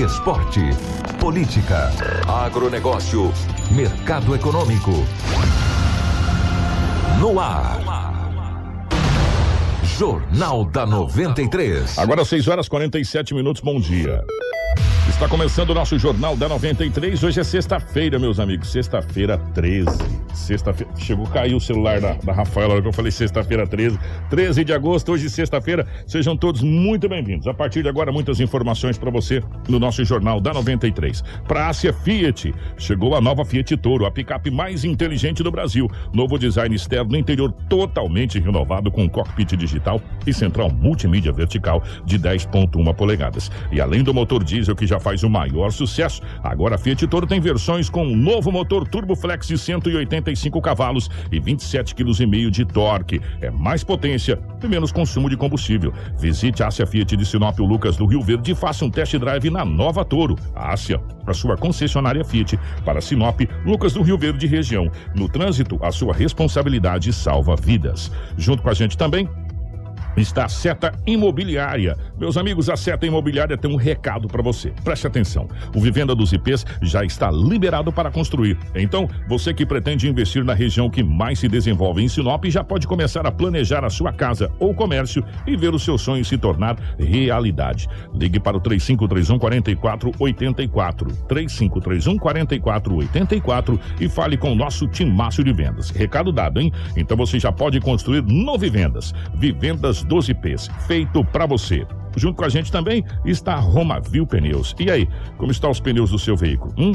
esporte, política, agronegócio, mercado econômico. No ar. Jornal da 93. Agora 6 horas 47 minutos, bom dia. Está começando o nosso Jornal da 93. Hoje é sexta-feira, meus amigos. Sexta-feira 13. Sexta-feira. Chegou, caiu o celular da, da Rafaela, hora que eu falei sexta-feira 13. 13 de agosto, hoje sexta-feira. Sejam todos muito bem-vindos. A partir de agora, muitas informações para você no nosso Jornal da 93. Para Ásia Fiat, chegou a nova Fiat Toro, a picape mais inteligente do Brasil. Novo design externo interior totalmente renovado com cockpit digital e central multimídia vertical de 10.1 polegadas. E além do motor diesel que já faz o maior sucesso. Agora a Fiat Toro tem versões com um novo motor Turbo Flex de 185 cavalos e 27,5 kg de torque. É mais potência e menos consumo de combustível. Visite a Ásia Fiat de Sinop o Lucas do Rio Verde e faça um test drive na nova Toro. A Ásia, a sua concessionária Fiat para Sinop, Lucas do Rio Verde região. No trânsito, a sua responsabilidade salva vidas. Junto com a gente também, está a Seta Imobiliária. Meus amigos, a Seta Imobiliária tem um recado para você. Preste atenção. O Vivenda dos IPs já está liberado para construir. Então, você que pretende investir na região que mais se desenvolve em Sinop já pode começar a planejar a sua casa ou comércio e ver o seu sonho se tornar realidade. Ligue para o 3531 4484. 3531 4484 e fale com o nosso timaço de vendas. Recado dado, hein? Então você já pode construir no Vivendas. Vivendas 12 P's, feito para você. Junto com a gente também está Romavil Pneus. E aí, como estão os pneus do seu veículo? Hum?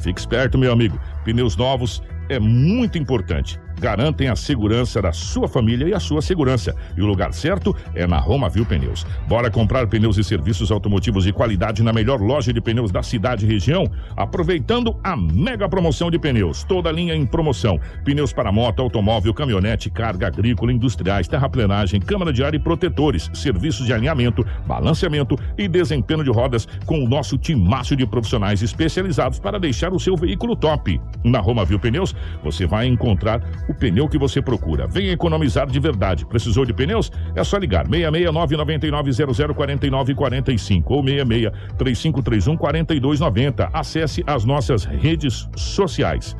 Fique esperto, meu amigo. Pneus novos é muito importante garantem a segurança da sua família e a sua segurança. E o lugar certo é na Roma Viu Pneus. Bora comprar pneus e serviços automotivos de qualidade na melhor loja de pneus da cidade e região, aproveitando a mega promoção de pneus. Toda linha em promoção. Pneus para moto, automóvel, caminhonete, carga agrícola, industriais, terraplenagem, câmara de ar e protetores, serviços de alinhamento, balanceamento e desempenho de rodas com o nosso timaço de profissionais especializados para deixar o seu veículo top. Na Roma Viu Pneus, você vai encontrar o pneu que você procura. Venha economizar de verdade. Precisou de pneus? É só ligar 669 9900 45 ou 66 3531 4290. Acesse as nossas redes sociais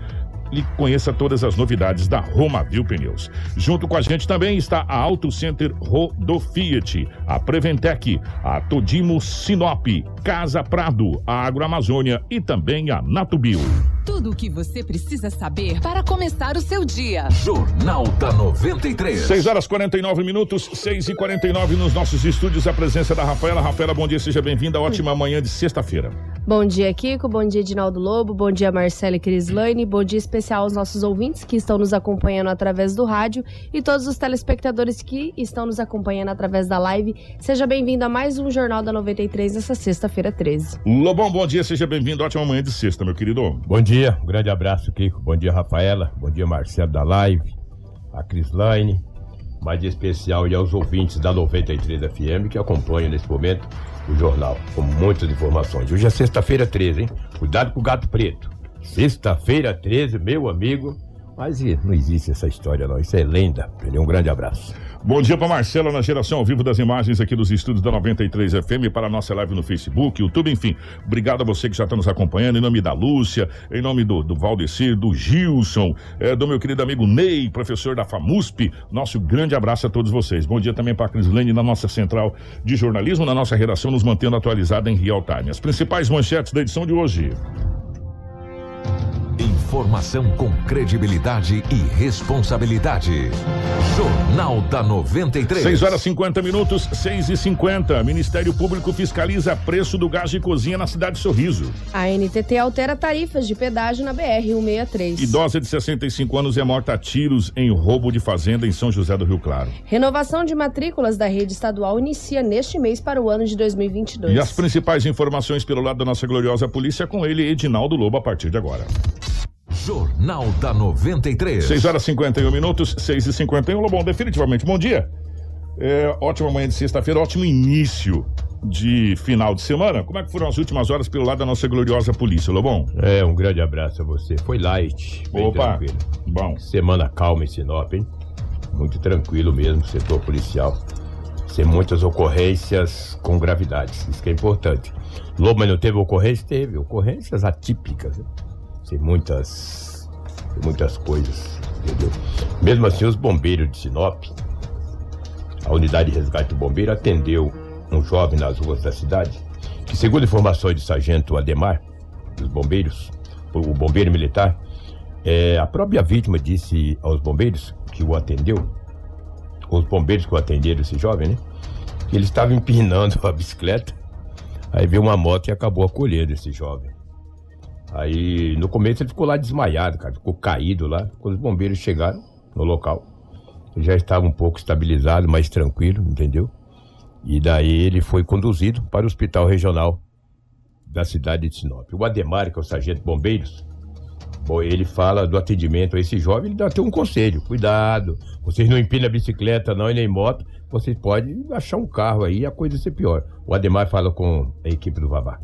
e conheça todas as novidades da Romavil Pneus. Junto com a gente também está a Auto Center Rodo Fiat, a Preventec, a Todimo Sinop, Casa Prado, a Agroamazônia e também a Natubio. Tudo o que você precisa saber para começar o seu dia. Jornal da 93. 6 horas 49 minutos, 6 e 49 nos nossos estúdios. A presença da Rafaela. Rafaela, bom dia, seja bem-vinda. Ótima manhã de sexta-feira. Bom dia, Kiko. Bom dia, Edinaldo Lobo. Bom dia, Marcela e Crislane. Bom dia especial aos nossos ouvintes que estão nos acompanhando através do rádio e todos os telespectadores que estão nos acompanhando através da live. Seja bem-vindo a mais um Jornal da 93 essa sexta-feira 13. Lobão, bom dia, seja bem-vindo. Ótima manhã de sexta, meu querido. Bom dia, um grande abraço, Kiko. Bom dia, Rafaela. Bom dia, Marcelo da live, a Crislaine. Mais de especial e aos ouvintes da 93 FM que acompanham nesse momento o jornal, com muitas informações. Hoje é sexta-feira 13, hein? Cuidado com o gato preto. Sexta-feira 13, meu amigo. Mas não existe essa história, não. Isso é lenda. Um grande abraço. Bom dia para Marcela na geração ao vivo das imagens aqui dos estúdios da 93 FM para a nossa live no Facebook, YouTube, enfim. Obrigado a você que já está nos acompanhando. Em nome da Lúcia, em nome do, do Valdecir, do Gilson, é, do meu querido amigo Ney, professor da FAMUSP. Nosso grande abraço a todos vocês. Bom dia também para a Crislane na nossa central de jornalismo, na nossa redação, nos mantendo atualizada em real time. As principais manchetes da edição de hoje. Informação com credibilidade e responsabilidade. Jornal da 93. 6 horas 50 minutos, 6 e 50. Ministério Público fiscaliza preço do gás de cozinha na cidade de Sorriso. A NTT altera tarifas de pedágio na BR-163. Idosa de 65 anos é morta a tiros em roubo de fazenda em São José do Rio Claro. Renovação de matrículas da rede estadual inicia neste mês para o ano de 2022. E as principais informações pelo lado da nossa gloriosa polícia com ele, Edinaldo Lobo, a partir de agora. Jornal da 93. 6 horas 51 minutos, 6 e 51 Lobão, definitivamente bom dia. É, ótima manhã de sexta-feira, ótimo início de final de semana. Como é que foram as últimas horas pelo lado da nossa gloriosa polícia, Lobão? É, um grande abraço a você. Foi light. bem Opa, tranquilo. bom. Semana calma em Sinop, hein? Muito tranquilo mesmo, setor policial. Sem muitas ocorrências com gravidades. Isso que é importante. Lobo, mas não teve ocorrência? Teve. Ocorrências atípicas. Né? Sem muitas. Sem muitas coisas. Entendeu? Mesmo assim, os bombeiros de Sinop, a unidade de resgate do bombeiro atendeu um jovem nas ruas da cidade, que, segundo informações do sargento Ademar, dos bombeiros, o bombeiro militar, é, a própria vítima disse aos bombeiros que o atendeu, os bombeiros que o atenderam, esse jovem, né? Que ele estava empinando a bicicleta, aí veio uma moto e acabou acolhendo esse jovem. Aí no começo ele ficou lá desmaiado, cara, ficou caído lá. Quando os bombeiros chegaram no local, ele já estava um pouco estabilizado, mais tranquilo, entendeu? E daí ele foi conduzido para o hospital regional da cidade de Sinop. O Ademar, que é o sargento bombeiros, bom, ele fala do atendimento a esse jovem, ele dá até um conselho. Cuidado, vocês não empinam a bicicleta não e nem moto, vocês podem achar um carro aí e a coisa ser pior. O Ademar fala com a equipe do Vavá.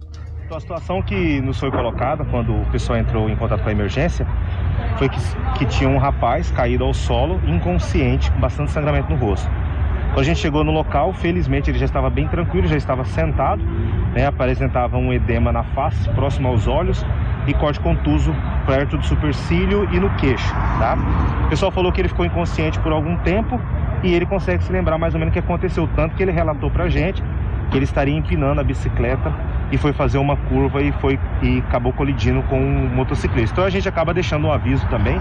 Então, a situação que nos foi colocada quando o pessoal entrou em contato com a emergência foi que, que tinha um rapaz caído ao solo, inconsciente, com bastante sangramento no rosto. Quando a gente chegou no local, felizmente ele já estava bem tranquilo, já estava sentado, né, apresentava um edema na face, próximo aos olhos, e corte contuso perto do supercílio e no queixo, tá? O pessoal falou que ele ficou inconsciente por algum tempo e ele consegue se lembrar mais ou menos o que aconteceu, tanto que ele relatou pra gente que ele estaria empinando a bicicleta e foi fazer uma curva e foi e acabou colidindo com um motociclista. Então a gente acaba deixando um aviso também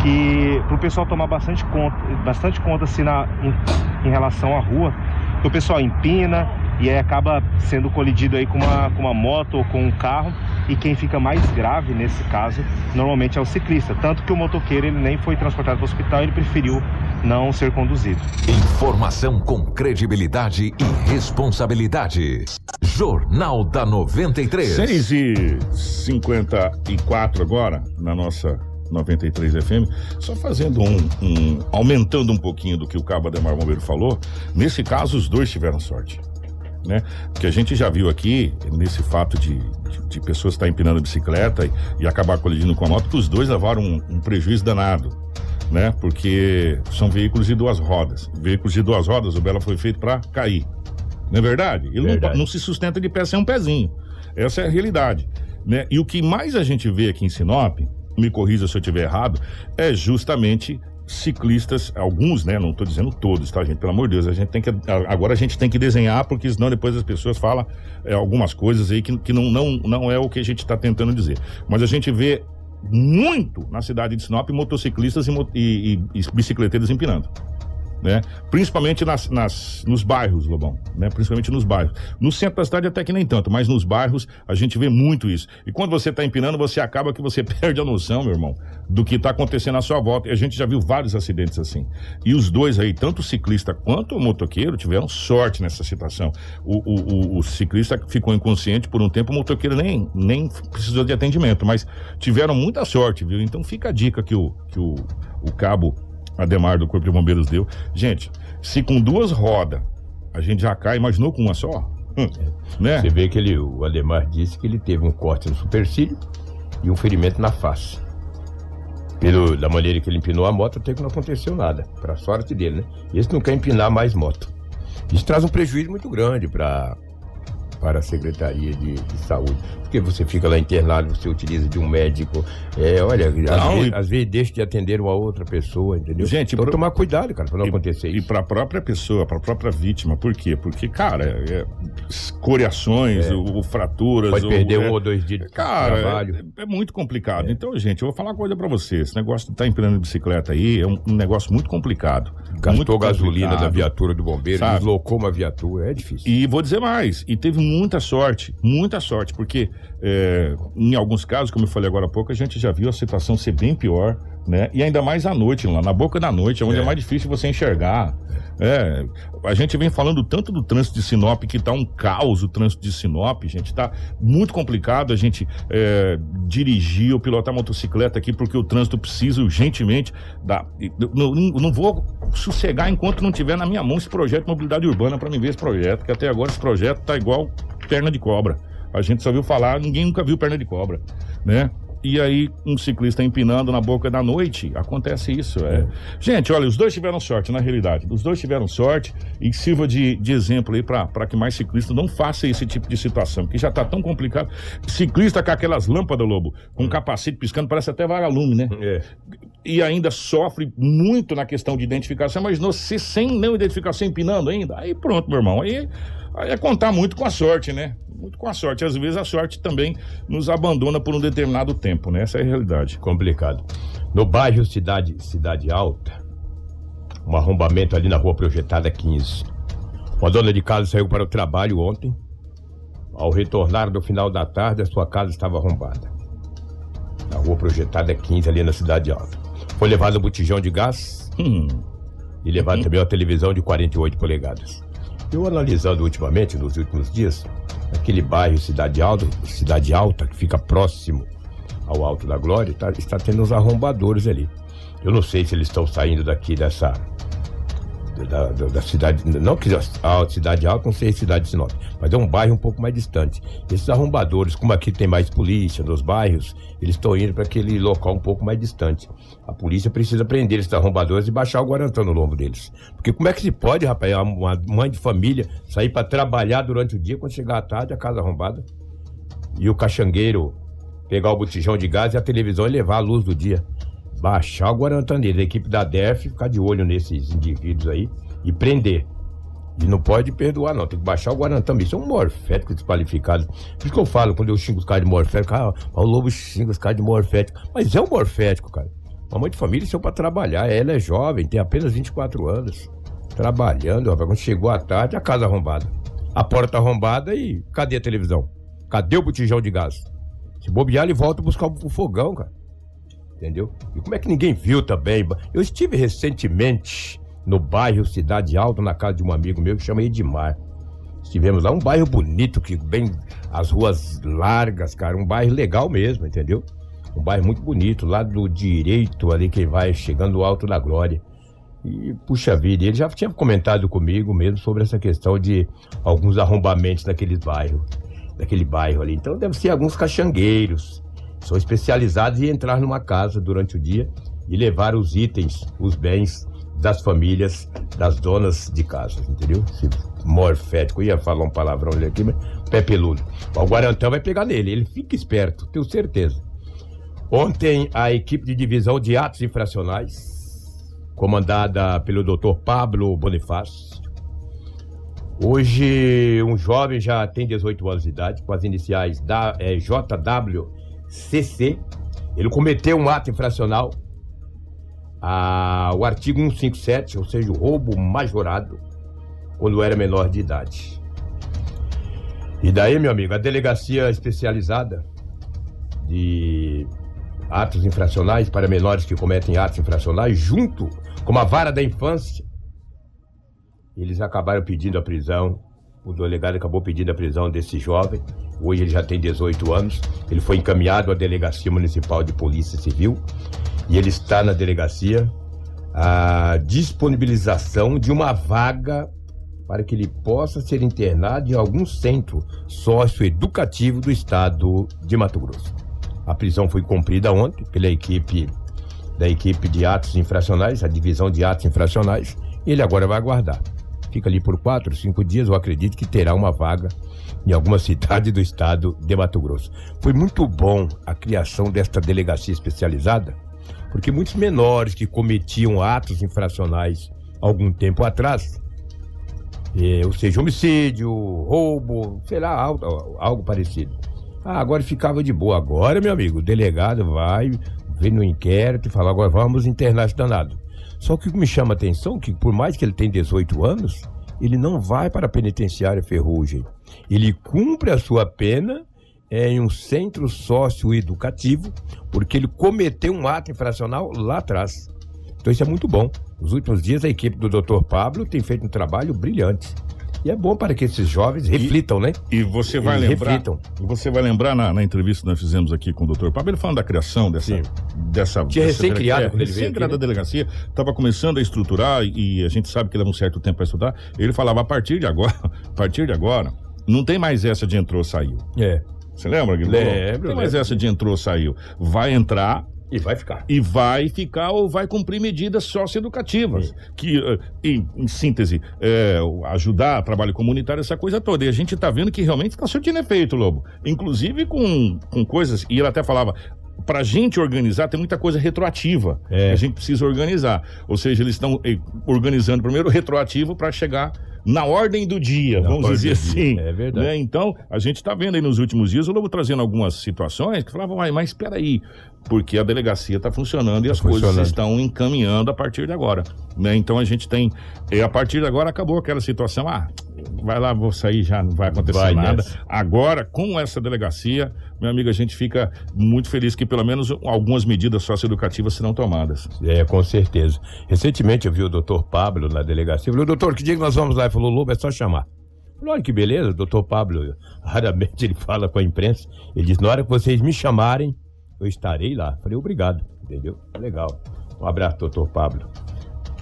que para o pessoal tomar bastante conta, bastante conta assim na, em, em relação à rua, que o pessoal empina e aí acaba sendo colidido aí com uma, com uma moto ou com um carro e quem fica mais grave nesse caso normalmente é o ciclista, tanto que o motoqueiro ele nem foi transportado para o hospital, ele preferiu não ser conduzido. Informação com credibilidade e responsabilidade. Jornal da 93. 6 e 54 agora, na nossa 93 FM, só fazendo um, um- aumentando um pouquinho do que o Cabo Ademar Bombeiro falou, nesse caso os dois tiveram sorte. Né? Porque a gente já viu aqui, nesse fato de, de, de pessoas estar empinando bicicleta e, e acabar colidindo com a moto, que os dois levaram um, um prejuízo danado. Né? Porque são veículos de duas rodas. Veículos de duas rodas, o Bela foi feito para cair. Não é verdade? Ele não, Verdade. não se sustenta de pé sem um pezinho. Essa é a realidade. Né? E o que mais a gente vê aqui em Sinop, me corrija se eu estiver errado, é justamente ciclistas, alguns, né? Não estou dizendo todos, tá, gente? Pelo amor de Deus, a gente tem que. Agora a gente tem que desenhar, porque senão depois as pessoas falam é, algumas coisas aí que, que não, não, não é o que a gente está tentando dizer. Mas a gente vê muito na cidade de Sinop motociclistas e, e- e bicicleteiros empinando né? Principalmente nas, nas- nos bairros, Lobão, né? Principalmente nos bairros. No centro da cidade até que nem tanto, mas nos bairros a gente vê muito isso. E quando você está empinando, você acaba que você perde a noção, meu irmão, do que está acontecendo à sua volta. E a gente já viu vários acidentes assim. E os dois aí, tanto o ciclista quanto o motoqueiro, tiveram sorte nessa situação. O, o- o- o ciclista ficou inconsciente por um tempo, o motoqueiro nem, nem precisou de atendimento, mas tiveram muita sorte, viu? Então fica a dica que o, que o, o cabo Ademar do Corpo de Bombeiros deu. Gente, se com duas rodas a gente já cai, imaginou com uma só? Hum, né? Você vê que ele, o Ademar disse que ele teve um corte no supercílio e um ferimento na face. Pelo, da maneira que ele empinou a moto, até que não aconteceu nada. Pra sorte dele, né? Esse não quer empinar mais moto. Isso traz um prejuízo muito grande para para a Secretaria de, de Saúde. Porque você fica lá internado, você utiliza de um médico. É, olha, às, Não, vezes, e- às vezes deixa de atender uma outra pessoa, entendeu? Gente, então pro- tomar cuidado, cara, para não E- acontecer E isso. para a própria pessoa, para a própria vítima. Por quê? Porque, cara, é, escoriações, o, o fraturas. Pode o- perder é- um ou dois dias de Cara, trabalho. é, é muito complicado. Então, gente, eu vou falar uma coisa pra você. Esse negócio de estar empinando bicicleta aí é um, um negócio muito complicado. Gastou muito gasolina complicado. da viatura do bombeiro, Sabe? deslocou uma viatura, é difícil. E vou dizer mais, e teve muita sorte, muita sorte, porque é, em alguns casos, como eu falei agora há pouco, a gente já viu a situação ser bem pior, né? E ainda mais à noite, lá na boca da noite, onde é, É. mais difícil você enxergar. É, a gente vem falando tanto do trânsito de Sinop, que tá um caos o trânsito de Sinop, gente, tá muito complicado a gente é, dirigir ou pilotar motocicleta aqui, porque o trânsito precisa urgentemente da... não, não vou sossegar enquanto não tiver na minha mão esse projeto de mobilidade urbana para mim ver esse projeto, que até agora esse projeto tá igual perna de cobra. A gente só viu falar, ninguém nunca viu perna de cobra, né? E aí, um ciclista empinando na boca da noite, acontece isso. É. Gente, olha, os dois tiveram sorte, na realidade. Os dois tiveram sorte e sirva de, de exemplo aí para que mais ciclistas não façam esse tipo de situação, que já tá tão complicado. Ciclista com aquelas lâmpadas, Lobo, com capacete piscando, parece até vagalume, né? É. e ainda sofre muito na questão de identificação, mas você sem não identificação empinando ainda, aí pronto, meu irmão. Aí, aí é contar muito com a sorte, né? Muito com a sorte. Às vezes a sorte também nos abandona por um determinado tempo, né? Essa é a realidade. Complicado. No bairro Cidade, Cidade Alta, um arrombamento ali na rua projetada 15. Uma dona de casa saiu para o trabalho ontem. Ao retornar no final da tarde, a sua casa estava arrombada. Na rua projetada 15, ali na Cidade Alta. Foi levado um botijão de gás Hum, e levado também uma televisão de 48 polegadas. Eu analisando ultimamente, nos últimos dias, aquele bairro Cidade Alta, Cidade Alta, que fica próximo ao Alto da Glória, tá- está tendo uns arrombadores ali. Eu não sei se eles estão saindo daqui dessa. Da, da- da cidade. Não que a cidade alta, não sei se cidade de Sinop, mas é um bairro um pouco mais distante. Esses arrombadores, como aqui tem mais polícia nos bairros, eles estão indo para aquele local um pouco mais distante. A polícia precisa prender esses arrombadores e baixar o guarantã no lombo deles. Porque como é que se pode, rapaz, uma mãe de família sair para trabalhar durante o dia, quando chegar à tarde, a casa arrombada? E o caxangueiro pegar o botijão de gás e a televisão e levar a luz do dia. Baixar o Guarantã dele, a equipe da DEF ficar de olho nesses indivíduos aí e prender. E não pode perdoar, não. Tem que baixar o Guarantã. Isso é um morfético desqualificado. Por isso que eu falo, quando eu xingo os caras de morfético, ah, o Lobo xinga os caras de morfético. Mas é um morfético, cara. Uma mãe de família saiu pra trabalhar. Ela é jovem, tem apenas 24 anos. Trabalhando, rapaz. Quando chegou à tarde, a casa arrombada. A porta arrombada e cadê a televisão? Cadê o botijão de gás? Se bobear, ele volta buscar o fogão, cara. Entendeu? E como é que ninguém viu também? Eu estive recentemente no bairro Cidade Alta, na casa de um amigo meu que chama Edmar. Estivemos lá, um bairro bonito, que bem as ruas largas, cara, um bairro legal mesmo, entendeu? Um bairro muito bonito, lá do direito ali que vai chegando Alto da Glória. E, puxa vida, ele já tinha comentado comigo mesmo sobre essa questão de alguns arrombamentos naqueles bairros, naquele bairro ali. Então deve ser alguns caxangueiros, são especializados em entrar numa casa durante o dia e levar os itens, os bens das famílias, das donas de casa, entendeu? Esse morfético, ia falar um palavrão ali aqui, mas pé peludo. O Guarantã vai pegar nele, ele fica esperto, tenho certeza. Ontem, a equipe de divisão de atos infracionais, comandada pelo doutor Pablo Bonifácio, Hoje, um jovem já tem 18 anos de idade, com as iniciais da, é, JWCC. Ele cometeu um ato infracional, a, o artigo 157, ou seja, o roubo majorado, quando era menor de idade. E daí, meu amigo, a delegacia especializada de atos infracionais para menores que cometem atos infracionais, junto com a vara da infância, eles acabaram pedindo a prisão. O delegado acabou pedindo a prisão desse jovem. Hoje ele já tem 18 anos. Ele foi encaminhado à Delegacia Municipal de Polícia Civil e ele está na delegacia a disponibilização de uma vaga para que ele possa ser internado em algum centro socioeducativo do estado de Mato Grosso. A prisão foi cumprida ontem pela equipe da equipe de atos infracionais, a divisão de atos infracionais, ele agora vai aguardar fica ali por quatro, cinco dias, eu acredito que terá uma vaga em alguma cidade do estado de Mato Grosso. Foi muito bom a criação desta delegacia especializada, porque muitos menores que cometiam atos infracionais algum tempo atrás, eh, ou seja, homicídio, roubo, sei lá, algo, algo parecido. Ah, agora ficava de boa. Agora, meu amigo, o delegado vai, vem no inquérito e fala, agora vamos internar esse danado. Só que o que me chama a atenção é que, por mais que ele tenha 18 anos, ele não vai para a penitenciária Ferrugem. Ele cumpre a sua pena em um centro socioeducativo, porque ele cometeu um ato infracional lá atrás. Então isso é muito bom. Nos últimos dias, a equipe do Dr. Pablo tem feito um trabalho brilhante. E é bom para que esses jovens reflitam, né? E você vai Eles lembrar. reflitam. E você vai lembrar na, na entrevista que nós fizemos aqui com o Dr. Pablo, ele falando da criação dessa. Sim. dessa Tinha recém-criado dele- quando ele veio recém-criada aqui, né? delegacia, estava começando a estruturar e a gente sabe que leva um certo tempo para estudar. Ele falava: a partir de agora, a partir de agora, não tem mais essa de entrou, saiu. É. Você lembra, Guilherme? Lembro, Não tem mais lembro. essa de entrou, saiu. Vai entrar, E vai ficar. e vai ficar ou vai cumprir medidas socioeducativas, que, eh, em, em síntese, é, ajudar trabalho comunitário, essa coisa toda. E a gente está vendo que realmente está surtindo efeito, Lobo. Inclusive com, com coisas, e ele até falava. Pra gente organizar, tem muita coisa retroativa É. que a gente precisa organizar. Ou seja, eles estão eh, organizando primeiro o retroativo para chegar na ordem do dia, Na vamos dizer assim. é verdade. né? Então, a gente está vendo aí nos últimos dias o Lobo trazendo algumas situações que falavam, "Uai, mas espera aí, porque a delegacia está funcionando e as coisas estão encaminhando a partir de agora. Né? Então a gente tem. E a partir de agora acabou aquela situação. Ah, vai lá, vou sair, já não vai acontecer Vai nada. Agora, com essa delegacia, meu amigo, a gente fica muito feliz que pelo menos algumas medidas socioeducativas serão tomadas. É, com certeza. Recentemente eu vi o doutor Pablo na delegacia. Falei, doutor, que dia que nós vamos lá? Ele falou, Lobo, é só chamar. Olha que beleza, o doutor Pablo, raramente ele fala com a imprensa. Ele diz, na hora que vocês me chamarem, eu estarei lá. Falei, obrigado, entendeu? Legal. Um abraço, doutor Pablo.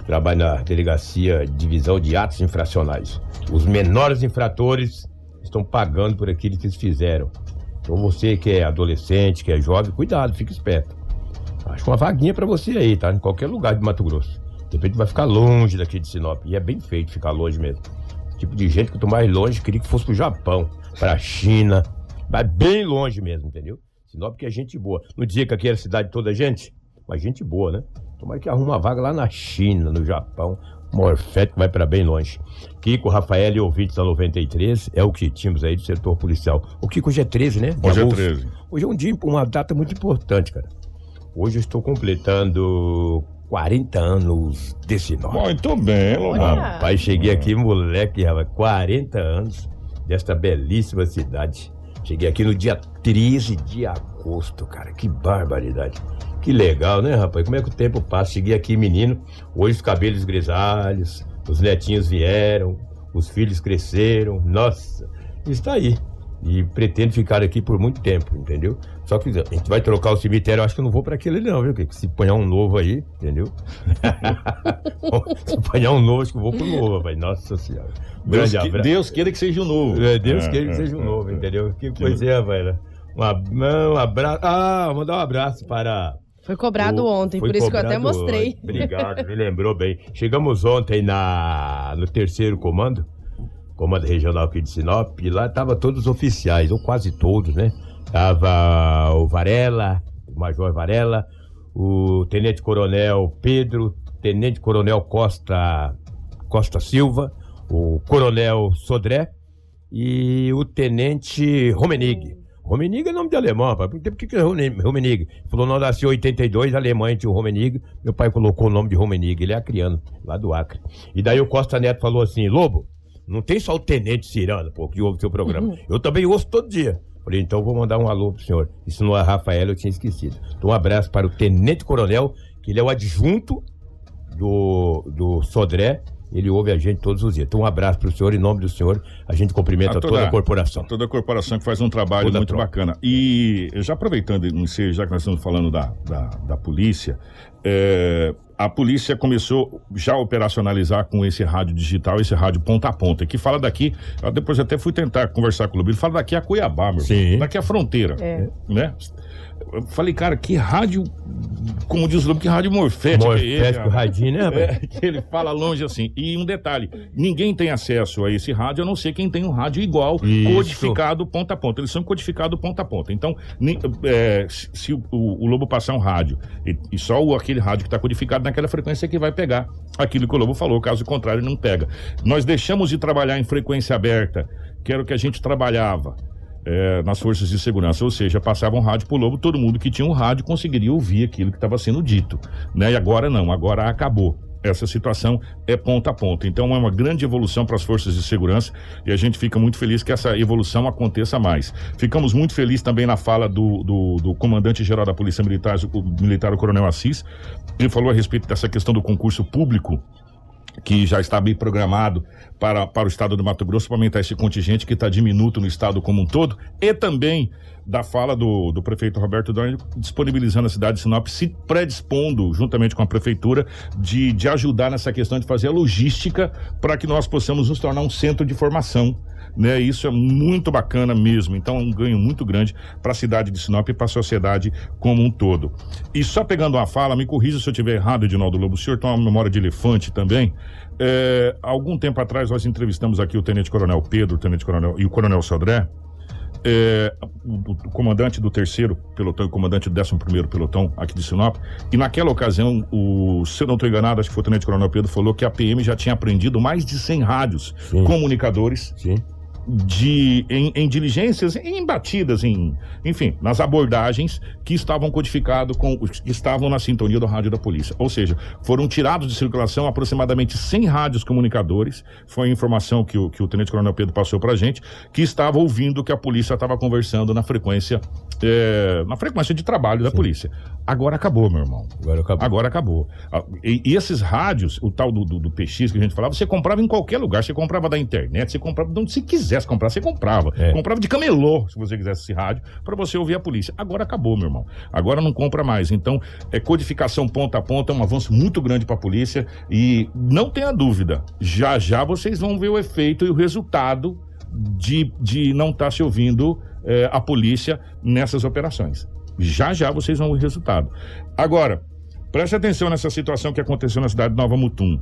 Trabalha na delegacia divisão de atos infracionais. Os menores infratores estão pagando por aquilo que eles fizeram. Então você que é adolescente, que é jovem, cuidado, fique esperto. Acho uma vaguinha pra você aí, tá? Em qualquer lugar de Mato Grosso. De repente vai ficar longe daqui de Sinop. E é bem feito ficar longe mesmo. Esse tipo de gente que eu mais longe, queria que fosse pro Japão, pra China. Mas bem longe mesmo, entendeu? Sinop que é gente boa. Não dizia que aqui era cidade de toda gente? Mas gente boa, né? Tomara que arruma uma vaga lá na China, no Japão. Morfete que vai pra bem longe. Kiko, Rafael e ouvintes da 93 é o que tínhamos aí do setor policial. O Kiko hoje é 13, né? Hoje é agosto. 13. Hoje é um dia, uma data muito importante, cara. Hoje eu estou completando 40 anos de Sinop. Muito bem, Lobo. Rapaz, cheguei aqui, moleque, rapaz, 40 anos desta belíssima cidade. Cheguei aqui no dia 13 de agosto, cara. Que barbaridade. Que legal, né, rapaz? Como é que o tempo passa? Cheguei aqui, menino. Hoje os cabelos grisalhos, os netinhos vieram, os filhos cresceram. Nossa, está aí. E pretendo ficar aqui por muito tempo, entendeu? Só que a gente vai trocar o cemitério, eu acho que eu não vou para aquele não, viu? Que se apanhar um novo aí, entendeu? se apanhar um novo, acho que eu vou pro novo, rapaz. Nossa senhora. Deus, Grande que- abraço. Deus queira que seja o novo. É, Deus É, queira que é, seja um é, novo, é. entendeu? Que coisa é, velho. Um, um abraço. Ah, vou mandar um abraço para. Foi cobrado o- ontem, por isso que eu até mostrei. ontem. Obrigado, me lembrou bem. Chegamos ontem na, no terceiro comando, comando regional aqui de Sinop, e lá tava todos os oficiais, ou quase todos, né? Tava o Varela, o Major Varela, o Tenente Coronel Pedro, Tenente Coronel Costa, Costa Silva, o Coronel Sodré e o Tenente Romenig. Romenig é nome de alemão, rapaz. Por que, por que que é Romenig? Falou, não, nasceu em 82, a Alemanha tinha o Romenig. Meu pai colocou o nome de Romenig, ele é acriano, lá do Acre. E daí o Costa Neto falou assim, Lobo, não tem só o Tenente Cirano, pô, que ouve seu programa. Eu também ouço todo dia. Falei, então vou mandar um alô pro senhor. Isso não é Rafael, eu tinha esquecido. Então um abraço para o Tenente Coronel, que ele é o adjunto do, do Sodré. Ele ouve a gente todos os dias. Então, um abraço para o senhor, em nome do senhor. A gente cumprimenta A toda, a corporação. Toda a corporação que faz um trabalho Toda a muito bacana. E já aproveitando, não sei, já que nós estamos falando da, da, da polícia, é, a polícia começou já a operacionalizar com esse rádio digital, esse rádio ponta a ponta, que fala daqui, eu depois até fui tentar conversar com o Lobo, ele fala daqui a Cuiabá, meu Sim. irmão, daqui a fronteira, É. né? Eu falei, cara, que rádio, como diz o Lobo, que rádio morfético é esse? Morfético, radinho, né? É, que ele fala longe assim. E um detalhe: ninguém tem acesso a esse rádio, a não ser quem tem um rádio igual, Isso. codificado ponta a ponta. Eles são codificados ponta a ponta. Então, é, se se o, o Lobo passar um rádio e, e só o, aquele rádio que está codificado naquela frequência que vai pegar aquilo que o Lobo falou, caso contrário, não pega. Nós deixamos de trabalhar em frequência aberta, que era o que a gente trabalhava é, nas forças de segurança, ou seja, passava um rádio pro lobo, todo mundo que tinha um rádio conseguiria ouvir aquilo que estava sendo dito, né? E agora não, agora acabou. Essa situação é ponta a ponta. Então é uma grande evolução para as forças de segurança e a gente fica muito feliz que essa evolução aconteça mais. Ficamos muito felizes também na fala do, do, do comandante-geral da Polícia Militar, o militar o Coronel Assis. Ele falou a respeito dessa questão do concurso público que já está bem programado para, para o estado do Mato Grosso, para aumentar esse contingente que está diminuto no estado como um todo, e também da fala do, do prefeito Roberto Dorn disponibilizando a cidade de Sinop, se predispondo, juntamente com a prefeitura, de, de ajudar nessa questão de fazer a logística para que nós possamos nos tornar um centro de formação. Né, isso é muito bacana mesmo. Então, é um ganho muito grande para a cidade de Sinop e para a sociedade como um todo. E só pegando uma fala, me corrija se eu estiver errado, Edinaldo Lobo. O senhor tem uma memória de elefante também. É, algum tempo atrás, nós entrevistamos aqui o Tenente Coronel Pedro, o Tenente Coronel e o Coronel Sodré. É, o, o comandante do terceiro pelotão e o comandante do décimo primeiro pelotão aqui de Sinop. E naquela ocasião, o, se eu não estou enganado, acho que foi o Tenente Coronel Pedro, falou que a PM já tinha apreendido mais de 100 rádios Sim. comunicadores Sim. De em, em diligências, em batidas, em, enfim, nas abordagens que estavam codificados com que estavam na sintonia do rádio da polícia. Ou seja, foram tirados de circulação aproximadamente 100 rádios comunicadores. Foi a informação que o, que o Tenente Coronel Pedro passou pra gente, que estava ouvindo que a polícia estava conversando na frequência é, na frequência de trabalho da polícia. Agora acabou, meu irmão. Agora acabou. Agora acabou. Ah, E, e esses rádios, o tal do, do, do PX que a gente falava, você comprava em qualquer lugar. Você comprava da internet, você comprava de onde você quisesse comprar, você comprava. É. Comprava de camelô, se você quisesse esse rádio, para você ouvir a polícia. Agora acabou, meu irmão. Agora não compra mais. Então, é codificação ponta a ponta, é um avanço muito grande para a polícia. E não tenha dúvida, já já vocês vão ver o efeito e o resultado de, de não estar se ouvindo eh, a polícia nessas operações. Já já vocês vão ver o resultado. Agora, preste atenção nessa situação que aconteceu na cidade de Nova Mutum.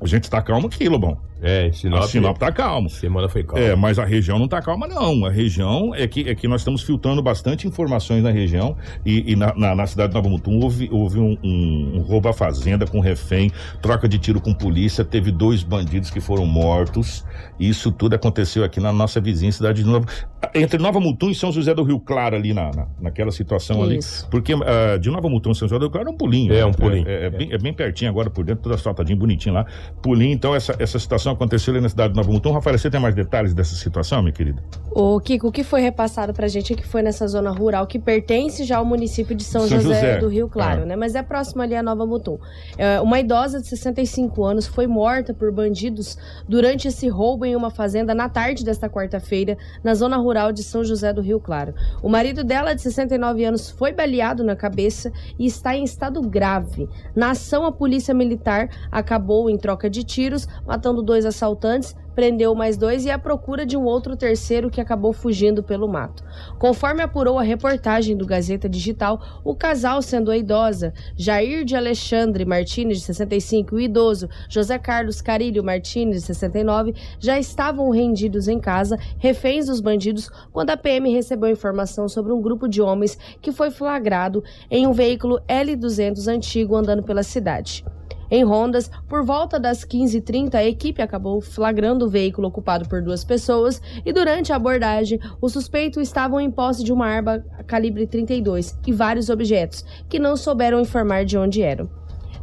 A gente está calmo aqui, Lobão. É, Sinop. A Sinop tá calmo. Semana foi calma. É, mas a região não tá calma, não. A região é que, é que nós estamos filtrando bastante informações na região e, e na, na, na cidade de Nova Mutum houve, houve um, um, um roubo à fazenda com refém, troca de tiro com polícia, teve dois bandidos que foram mortos. Isso tudo aconteceu aqui na nossa vizinha cidade de Nova... Entre Nova Mutum e São José do Rio Claro ali, na, na, naquela situação Isso. ali. Porque ah, de Nova Mutum e São José do Rio Claro é um pulinho. É, um pulinho. É, é bem, é bem pertinho agora por dentro, tudo asfaltadinho, bonitinho lá. Pulinho, então essa, essa situação aconteceu ali na cidade de Nova Mutum. Rafael, você tem mais detalhes dessa situação, minha querida? Ô, Kiko, o que foi repassado pra gente é que foi nessa zona rural que pertence já ao município de São, São José, José. do Rio Claro, É. né? Mas é próximo ali a Nova Mutum. É, uma idosa de 65 anos foi morta por bandidos durante esse roubo em uma fazenda na tarde desta quarta-feira, na zona rural de São José do Rio Claro. O marido dela, de 69 anos, foi baleado na cabeça e está em estado grave. Na ação, a polícia militar acabou em troca de tiros, matando dois assaltantes, prendeu mais dois e à procura de um outro terceiro que acabou fugindo pelo mato. Conforme apurou a reportagem do Gazeta Digital, o casal, sendo a idosa Jair de Alexandre Martins, de 65, e o idoso José Carlos Carilho Martins, de 69, já estavam rendidos em casa, reféns dos bandidos, quando a PM recebeu informação sobre um grupo de homens que foi flagrado em um veículo L200 antigo andando pela cidade. Em Rondas, por volta das 15h30, a equipe acabou flagrando o veículo ocupado por duas pessoas e durante a abordagem, os suspeitos estavam em posse de uma arma calibre 32 e vários objetos, que não souberam informar de onde eram.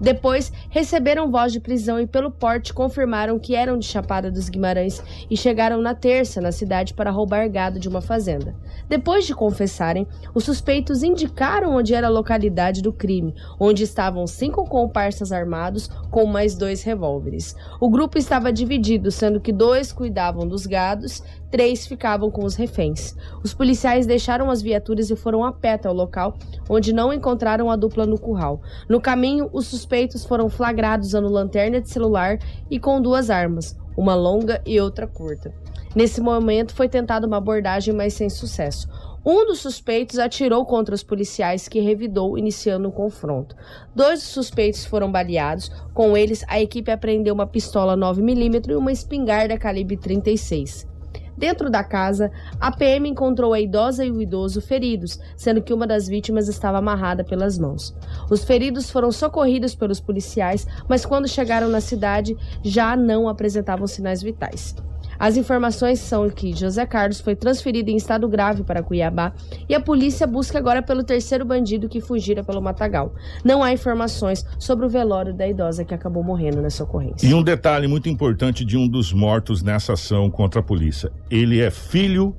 Depois, receberam voz de prisão e, pelo porte, confirmaram que eram de Chapada dos Guimarães e chegaram na terça na cidade para roubar gado de uma fazenda. Depois de confessarem, os suspeitos indicaram onde era a localidade do crime, onde estavam cinco comparsas armados com mais dois revólveres. O grupo estava dividido, sendo que dois cuidavam dos gados, três ficavam com os reféns. Os policiais deixaram as viaturas e foram a pé até o local, onde não encontraram a dupla no curral. No caminho, os suspeitos foram flagrados usando lanterna de celular e com duas armas, uma longa e outra curta. Nesse momento foi tentada uma abordagem, mas sem sucesso. Um dos suspeitos atirou contra os policiais, que revidou, iniciando o confronto. Dois dos suspeitos foram baleados. Com eles, a equipe apreendeu uma pistola 9mm e uma espingarda calibre 36. Dentro da casa, a PM encontrou a idosa e o idoso feridos, sendo que uma das vítimas estava amarrada pelas mãos. Os feridos foram socorridos pelos policiais, mas quando chegaram na cidade já não apresentavam sinais vitais. As informações são que José Carlos foi transferido em estado grave para Cuiabá e a polícia busca agora pelo terceiro bandido que fugira pelo Matagal. Não há informações sobre o velório da idosa que acabou morrendo nessa ocorrência. E um detalhe muito importante de um dos mortos nessa ação contra a polícia: ele é filho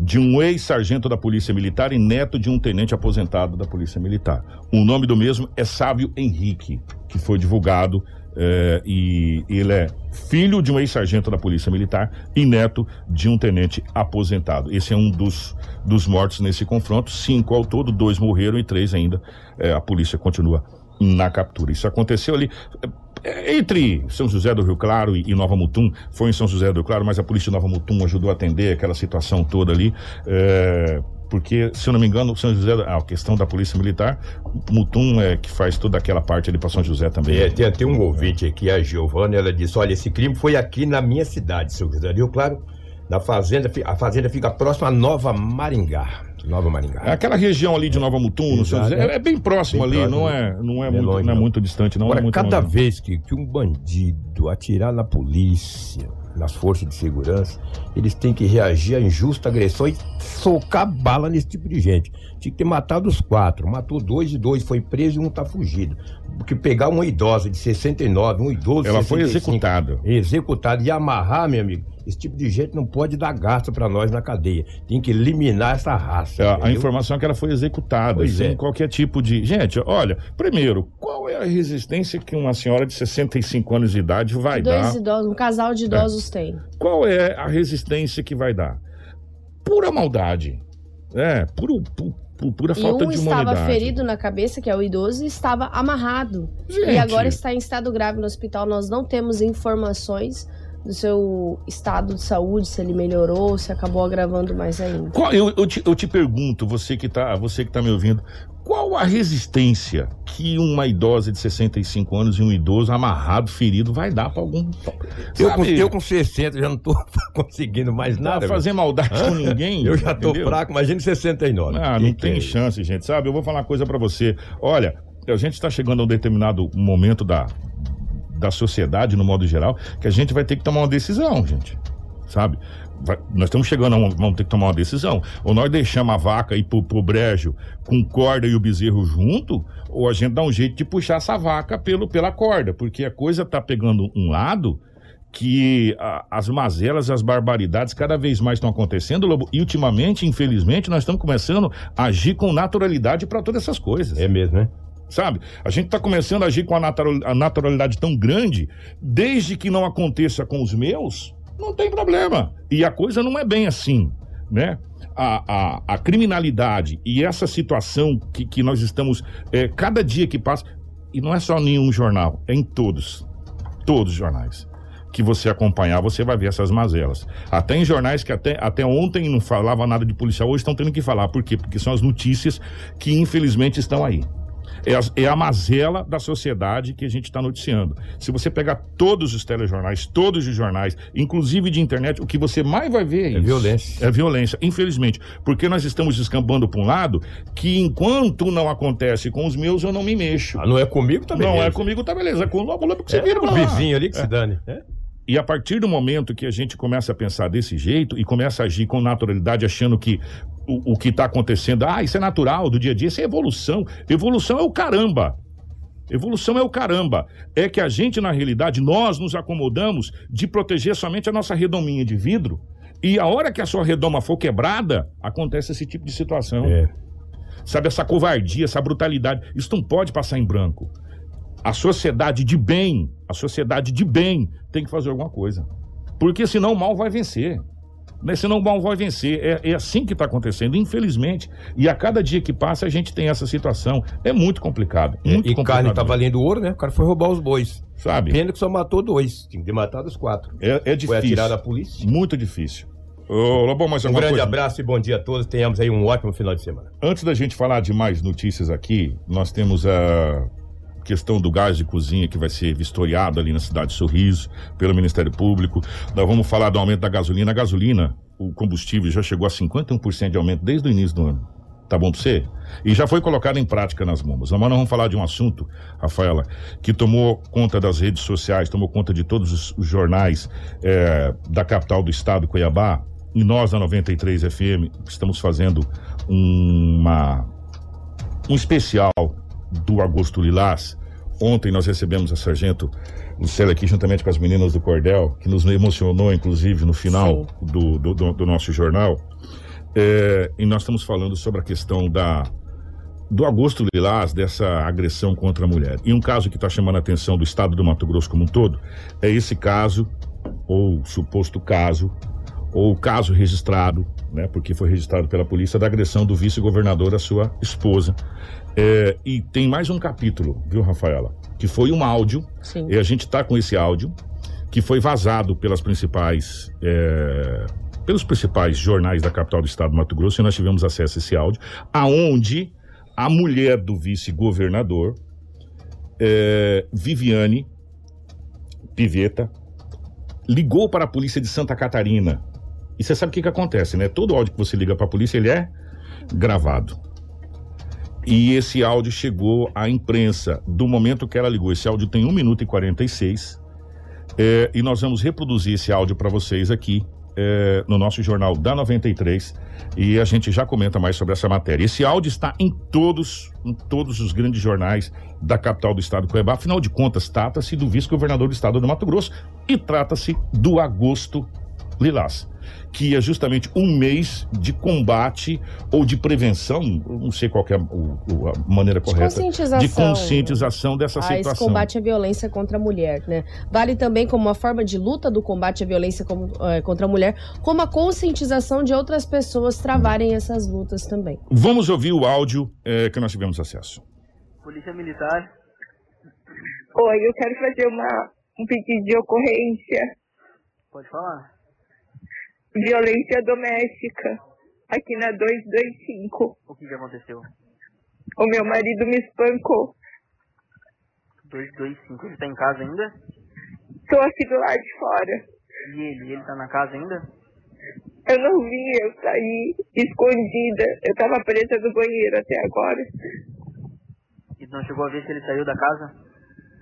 de um ex-sargento da Polícia Militar e neto de um tenente aposentado da Polícia Militar. O nome do mesmo é Sávio Henrique, que foi divulgado é, e ele é filho de um ex-sargento da Polícia Militar e neto de um tenente aposentado. Esse é um dos, dos mortos nesse confronto. Cinco ao todo, dois morreram e três ainda. É, a polícia continua na captura. Isso aconteceu ali é, entre São José do Rio Claro e, Nova Mutum. Foi em São José do Rio Claro, mas a polícia de Nova Mutum ajudou a atender aquela situação toda ali. É, porque, se eu não me engano, São José, a questão da Polícia Militar, Mutum é que faz toda aquela parte ali para São José também. É, tem, tem um ouvinte aqui, a Giovana, ela disse: olha, esse crime foi aqui na minha cidade, São José Rio Claro, na fazenda, a fazenda fica próxima a Nova Maringá. Nova Maringá. É aquela região ali de Nova Mutum, no São José, é, é bem próximo bem ali, próximo, não é, não é, muito, longe, não é muito distante, não Agora, é muito cada longe. vez que, que um bandido atirar na polícia, nas forças de segurança, eles têm que reagir à injusta agressão e socar bala nesse tipo de gente. Tinha que ter matado os quatro. Matou dois e dois, foi preso e um tá fugido. Porque pegar uma idosa de 69, um idoso Ela 65, foi executada. Executada e amarrar, meu amigo, esse tipo de gente não pode dar gasto para nós na cadeia. Tem que eliminar essa raça. É, a informação é que ela foi executada, pois sem é. qualquer tipo de. Gente, olha, primeiro, qual é a resistência que uma senhora de 65 anos de idade vai Dois dar? Idosos, um casal de idosos é. tem. Qual é a resistência que vai dar? Pura maldade. É, puro, puro, pura falta um de humanidade. estava ferido na cabeça, que é o idoso, e estava amarrado. Gente. E agora está em estado grave no hospital. Nós não temos informações do seu estado de saúde, se ele melhorou, se acabou agravando mais ainda. Qual, eu, eu, te, eu te pergunto, você que está você que tá me ouvindo, qual a resistência que uma idosa de 65 anos e um idoso amarrado, ferido, vai dar para algum. Eu com, eu com 60 já não tô conseguindo mais nada. Não fazer maldade com ninguém. eu já tô entendeu? fraco, imagina 69. Ah, não tem é chance, gente, sabe? Eu vou falar uma coisa para você. Olha, a gente está chegando a um determinado momento da, da sociedade, no modo geral, que a gente vai ter que tomar uma decisão, gente. Sabe? Vai, nós estamos chegando a um, vamos ter que tomar uma decisão. Ou nós deixamos a vaca ir pro, pro brejo com corda e o bezerro junto, ou a gente dá um jeito de puxar essa vaca pelo, pela corda, porque a coisa tá pegando um lado que a, as mazelas, as barbaridades cada vez mais estão acontecendo, Lobo, e ultimamente, infelizmente, nós estamos começando a agir com naturalidade para todas essas coisas. É mesmo, né? Sabe? A gente está começando a agir com a, natural, a naturalidade tão grande, desde que não aconteça com os meus, não tem problema. E a coisa não é bem assim, né? A, a, a criminalidade e essa situação que, que nós estamos, é, cada dia que passa, e não é só nenhum jornal, é em todos, todos os jornais que você acompanhar, você vai ver essas mazelas. Até em jornais que até, até ontem não falava nada de policial, hoje estão tendo que falar. Por quê? Porque são as notícias que infelizmente estão aí. É a, é a mazela da sociedade que a gente está noticiando. Se você pegar todos os telejornais, todos os jornais, inclusive de internet, o que você mais vai ver é, é isso. violência. É violência, infelizmente. Porque nós estamos descambando para um lado que enquanto não acontece com os meus, eu não me mexo. Ah, não é comigo, tá beleza. Não é comigo, tá beleza. É com o lobo, lobo que você é vira o vizinho ali que é. se dane. É? E a partir do momento que a gente começa a pensar desse jeito e começa a agir com naturalidade, achando que o, o que está acontecendo, ah, isso é natural do dia a dia, isso é evolução. Evolução é o caramba. Evolução é o caramba. É que a gente, na realidade, nós nos acomodamos de proteger somente a nossa redominha de vidro. E a hora que a sua redoma for quebrada, acontece esse tipo de situação. É. Sabe, essa covardia, essa brutalidade. Isso não pode passar em branco. A sociedade de bem, a sociedade de bem tem que fazer alguma coisa. Porque senão o mal vai vencer. Né? Senão o mal vai vencer. É, é assim que está acontecendo, infelizmente. E a cada dia que passa, a gente tem essa situação. É muito complicado. Muito e complicado. carne tá valendo ouro, né? O cara foi roubar os bois. Sabe? Pena que só matou dois. Tinha que ter matado os quatro. É, é difícil. Foi a polícia. Muito difícil. Ô, Lobão, mais Um grande coisa? abraço e bom dia a todos. Tenhamos aí um ótimo final de semana. Antes da gente falar de mais notícias aqui, nós temos a questão do gás de cozinha que vai ser vistoriado ali na cidade de Sorriso pelo Ministério Público. Nós vamos falar do aumento da gasolina. A gasolina, o combustível já chegou a 51% de aumento desde o início do ano. Tá bom pra você? E já foi colocado em prática nas bombas. Mas nós vamos falar de um assunto, Rafaela, que tomou conta das redes sociais, tomou conta de todos os, jornais eh, da capital do estado, Cuiabá. E nós, na 93 FM, estamos fazendo uma, um especial do Agosto Lilás. Ontem nós recebemos a Sargento Lucélia aqui, juntamente com as meninas do Cordel, que nos emocionou, inclusive, no final do, do, do- do nosso jornal. É, e nós estamos falando sobre a questão da, do Agosto Lilás, dessa agressão contra a mulher. E um caso que está chamando a atenção do estado do Mato Grosso como um todo é esse caso, ou suposto caso, ou caso registrado, né, porque foi registrado pela polícia, da agressão do vice-governador à sua esposa. É, e tem mais um capítulo, viu, Rafaela? Que foi um áudio, Sim. e a gente está com esse áudio, que foi vazado pelas principais. é, pelos principais jornais da capital do estado do Mato Grosso, e nós tivemos acesso a esse áudio, aonde a mulher do vice-governador, é, Viviane Piveta, ligou para a polícia de Santa Catarina. E você sabe o que, que acontece, né? Todo áudio que você liga para a polícia, ele é gravado. E esse áudio chegou à imprensa do momento que ela ligou. Esse áudio tem 1 minuto e 46. É, e nós vamos reproduzir esse áudio para vocês aqui é, no nosso jornal da 93 e a gente já comenta mais sobre essa matéria. Esse áudio está em todos, em todos os grandes jornais da capital do estado do Cuiabá. Afinal de contas, trata-se do vice-governador do estado do Mato Grosso e trata-se do Agosto Lilás, que é justamente um mês de combate ou de prevenção, não sei qual que é a, o- o- a maneira De correta, conscientização. de conscientização dessa a esse situação. combate à violência contra a mulher, né? Vale também como uma forma de luta do combate à violência como- eh, contra a mulher, como a conscientização de outras pessoas travarem essas lutas também. Vamos ouvir o áudio eh, que nós tivemos acesso. Polícia Militar. Oi, eu quero fazer uma, um pedido de ocorrência. Pode falar? Violência doméstica. Aqui na 225. O que que aconteceu? O meu marido me espancou. 225, ele tá em casa ainda? Tô aqui do lado de fora. E ele? Ele tá na casa ainda? Eu não vi, eu saí escondida. Eu tava presa no banheiro até agora. E não chegou a ver se ele saiu da casa?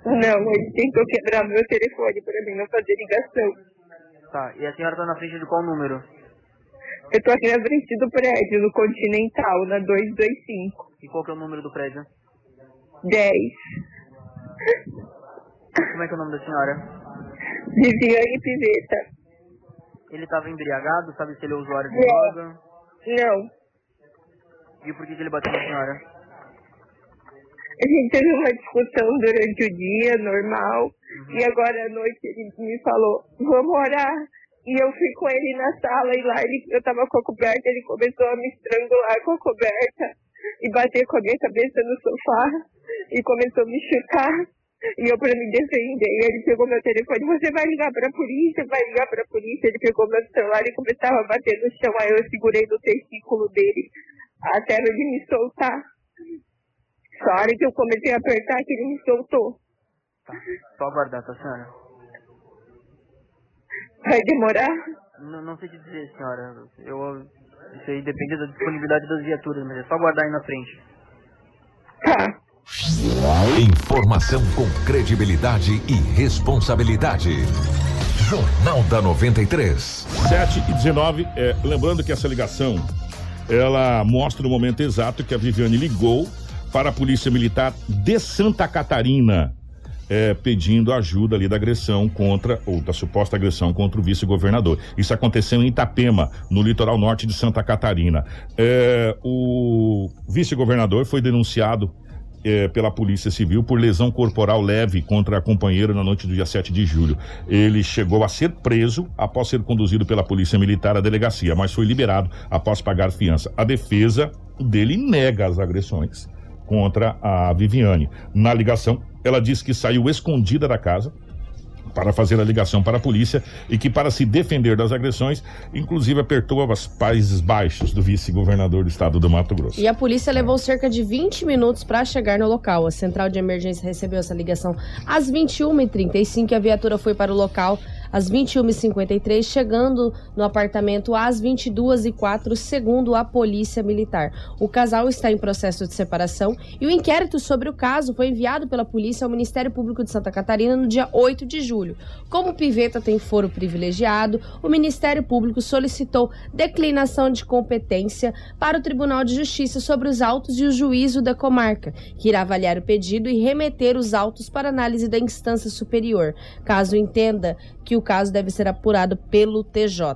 Não, ele tentou quebrar meu telefone pra mim não fazer ligação. Tá, e a senhora tá na frente de qual número? Eu tô aqui na frente do prédio, no Continental, na 225. E qual que é o número do prédio? 10. Como é que é o nome da senhora? Viviane Piveta. Ele tava embriagado, sabe se ele é usuário de Não. droga? Não. E por que, que ele bateu na senhora? A gente teve uma discussão durante o dia, normal. E agora à noite ele me falou, vamos orar. E eu fui com ele na sala e lá ele, eu tava com a coberta, ele começou a me estrangular com a coberta e bater com a minha cabeça no sofá e começou a me chutar. E eu pra me defender, ele pegou meu telefone, você vai ligar pra polícia, vai ligar pra polícia. Ele pegou meu celular e começava a bater no chão, aí eu segurei no testículo dele até ele me soltar. Só a hora que eu comecei a apertar que ele me soltou. Tá, só aguardar, tá, senhora? Vai demorar? Não, não sei te dizer, senhora. Eu, isso aí depende da disponibilidade das viaturas, mas é só aguardar aí na frente. Tá. Informação com credibilidade e responsabilidade. Jornal da 93. 7 e 19, é, lembrando que essa ligação, ela mostra o momento exato que a Viviane ligou para a Polícia Militar de Santa Catarina, é, pedindo ajuda ali da agressão contra, ou da suposta agressão contra o vice-governador. Isso aconteceu em Itapema, no litoral norte de Santa Catarina. É, o vice-governador foi denunciado eh, pela Polícia Civil por lesão corporal leve contra a companheira na noite do dia 7 de julho. Ele chegou a ser preso após ser conduzido pela Polícia Militar à delegacia, mas foi liberado após pagar fiança. A defesa dele nega as agressões contra a Viviane. Na ligação, ela diz que saiu escondida da casa para fazer a ligação para a polícia e que, para se defender das agressões, inclusive apertou os Países Baixos do vice-governador do estado do Mato Grosso. E a polícia levou cerca de 20 minutos para chegar no local. A central de emergência recebeu essa ligação às 21h35 e a viatura foi para o local às 21h53, chegando no apartamento às 22h04, segundo a Polícia Militar. O casal está em processo de separação e o inquérito sobre o caso foi enviado pela polícia ao Ministério Público de Santa Catarina no dia 8 de julho. Como o Piveta tem foro privilegiado, o Ministério Público solicitou declinação de competência para o Tribunal de Justiça sobre os autos e o juízo da comarca, que irá avaliar o pedido e remeter os autos para análise da instância superior. Caso entenda que o caso deve ser apurado pelo TJ.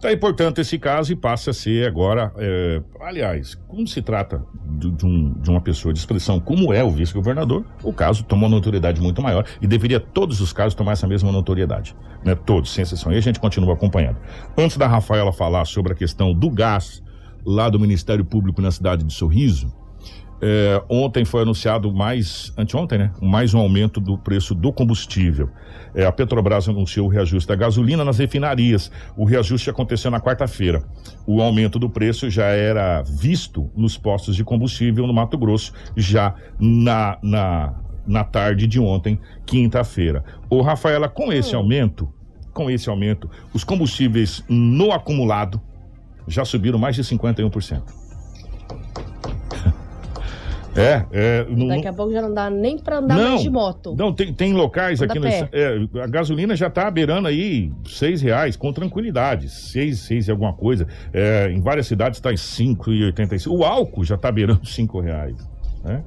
Tá aí, portanto, esse caso e passa a ser agora, é, aliás, como se trata de, de um- de uma pessoa de expressão como é o vice-governador, o caso tomou notoriedade muito maior e deveria todos os casos tomar essa mesma notoriedade, né? Todos, sem exceção. E a gente continua acompanhando. Antes da Rafaela falar sobre a questão do gás lá do Ministério Público na cidade de Sorriso, é, ontem foi anunciado mais, anteontem, né? Mais um aumento do preço do combustível. É, a Petrobras anunciou o reajuste da gasolina nas refinarias. O reajuste aconteceu na quarta-feira. O aumento do preço já era visto nos postos de combustível no Mato Grosso, já na, na, na tarde de ontem, quinta-feira. Ô, Rafaela, com esse aumento, com esse aumento, os combustíveis no acumulado já subiram mais de 51%. É, é. no- Daqui a pouco já não dá nem para andar mais de moto. Não, tem, tem locais Anda aqui no, é, a gasolina já está beirando aí seis reais com tranquilidade, seis, seis e alguma coisa. É, em várias cidades está em cinco e oitenta e. O álcool já está beirando cinco reais, né?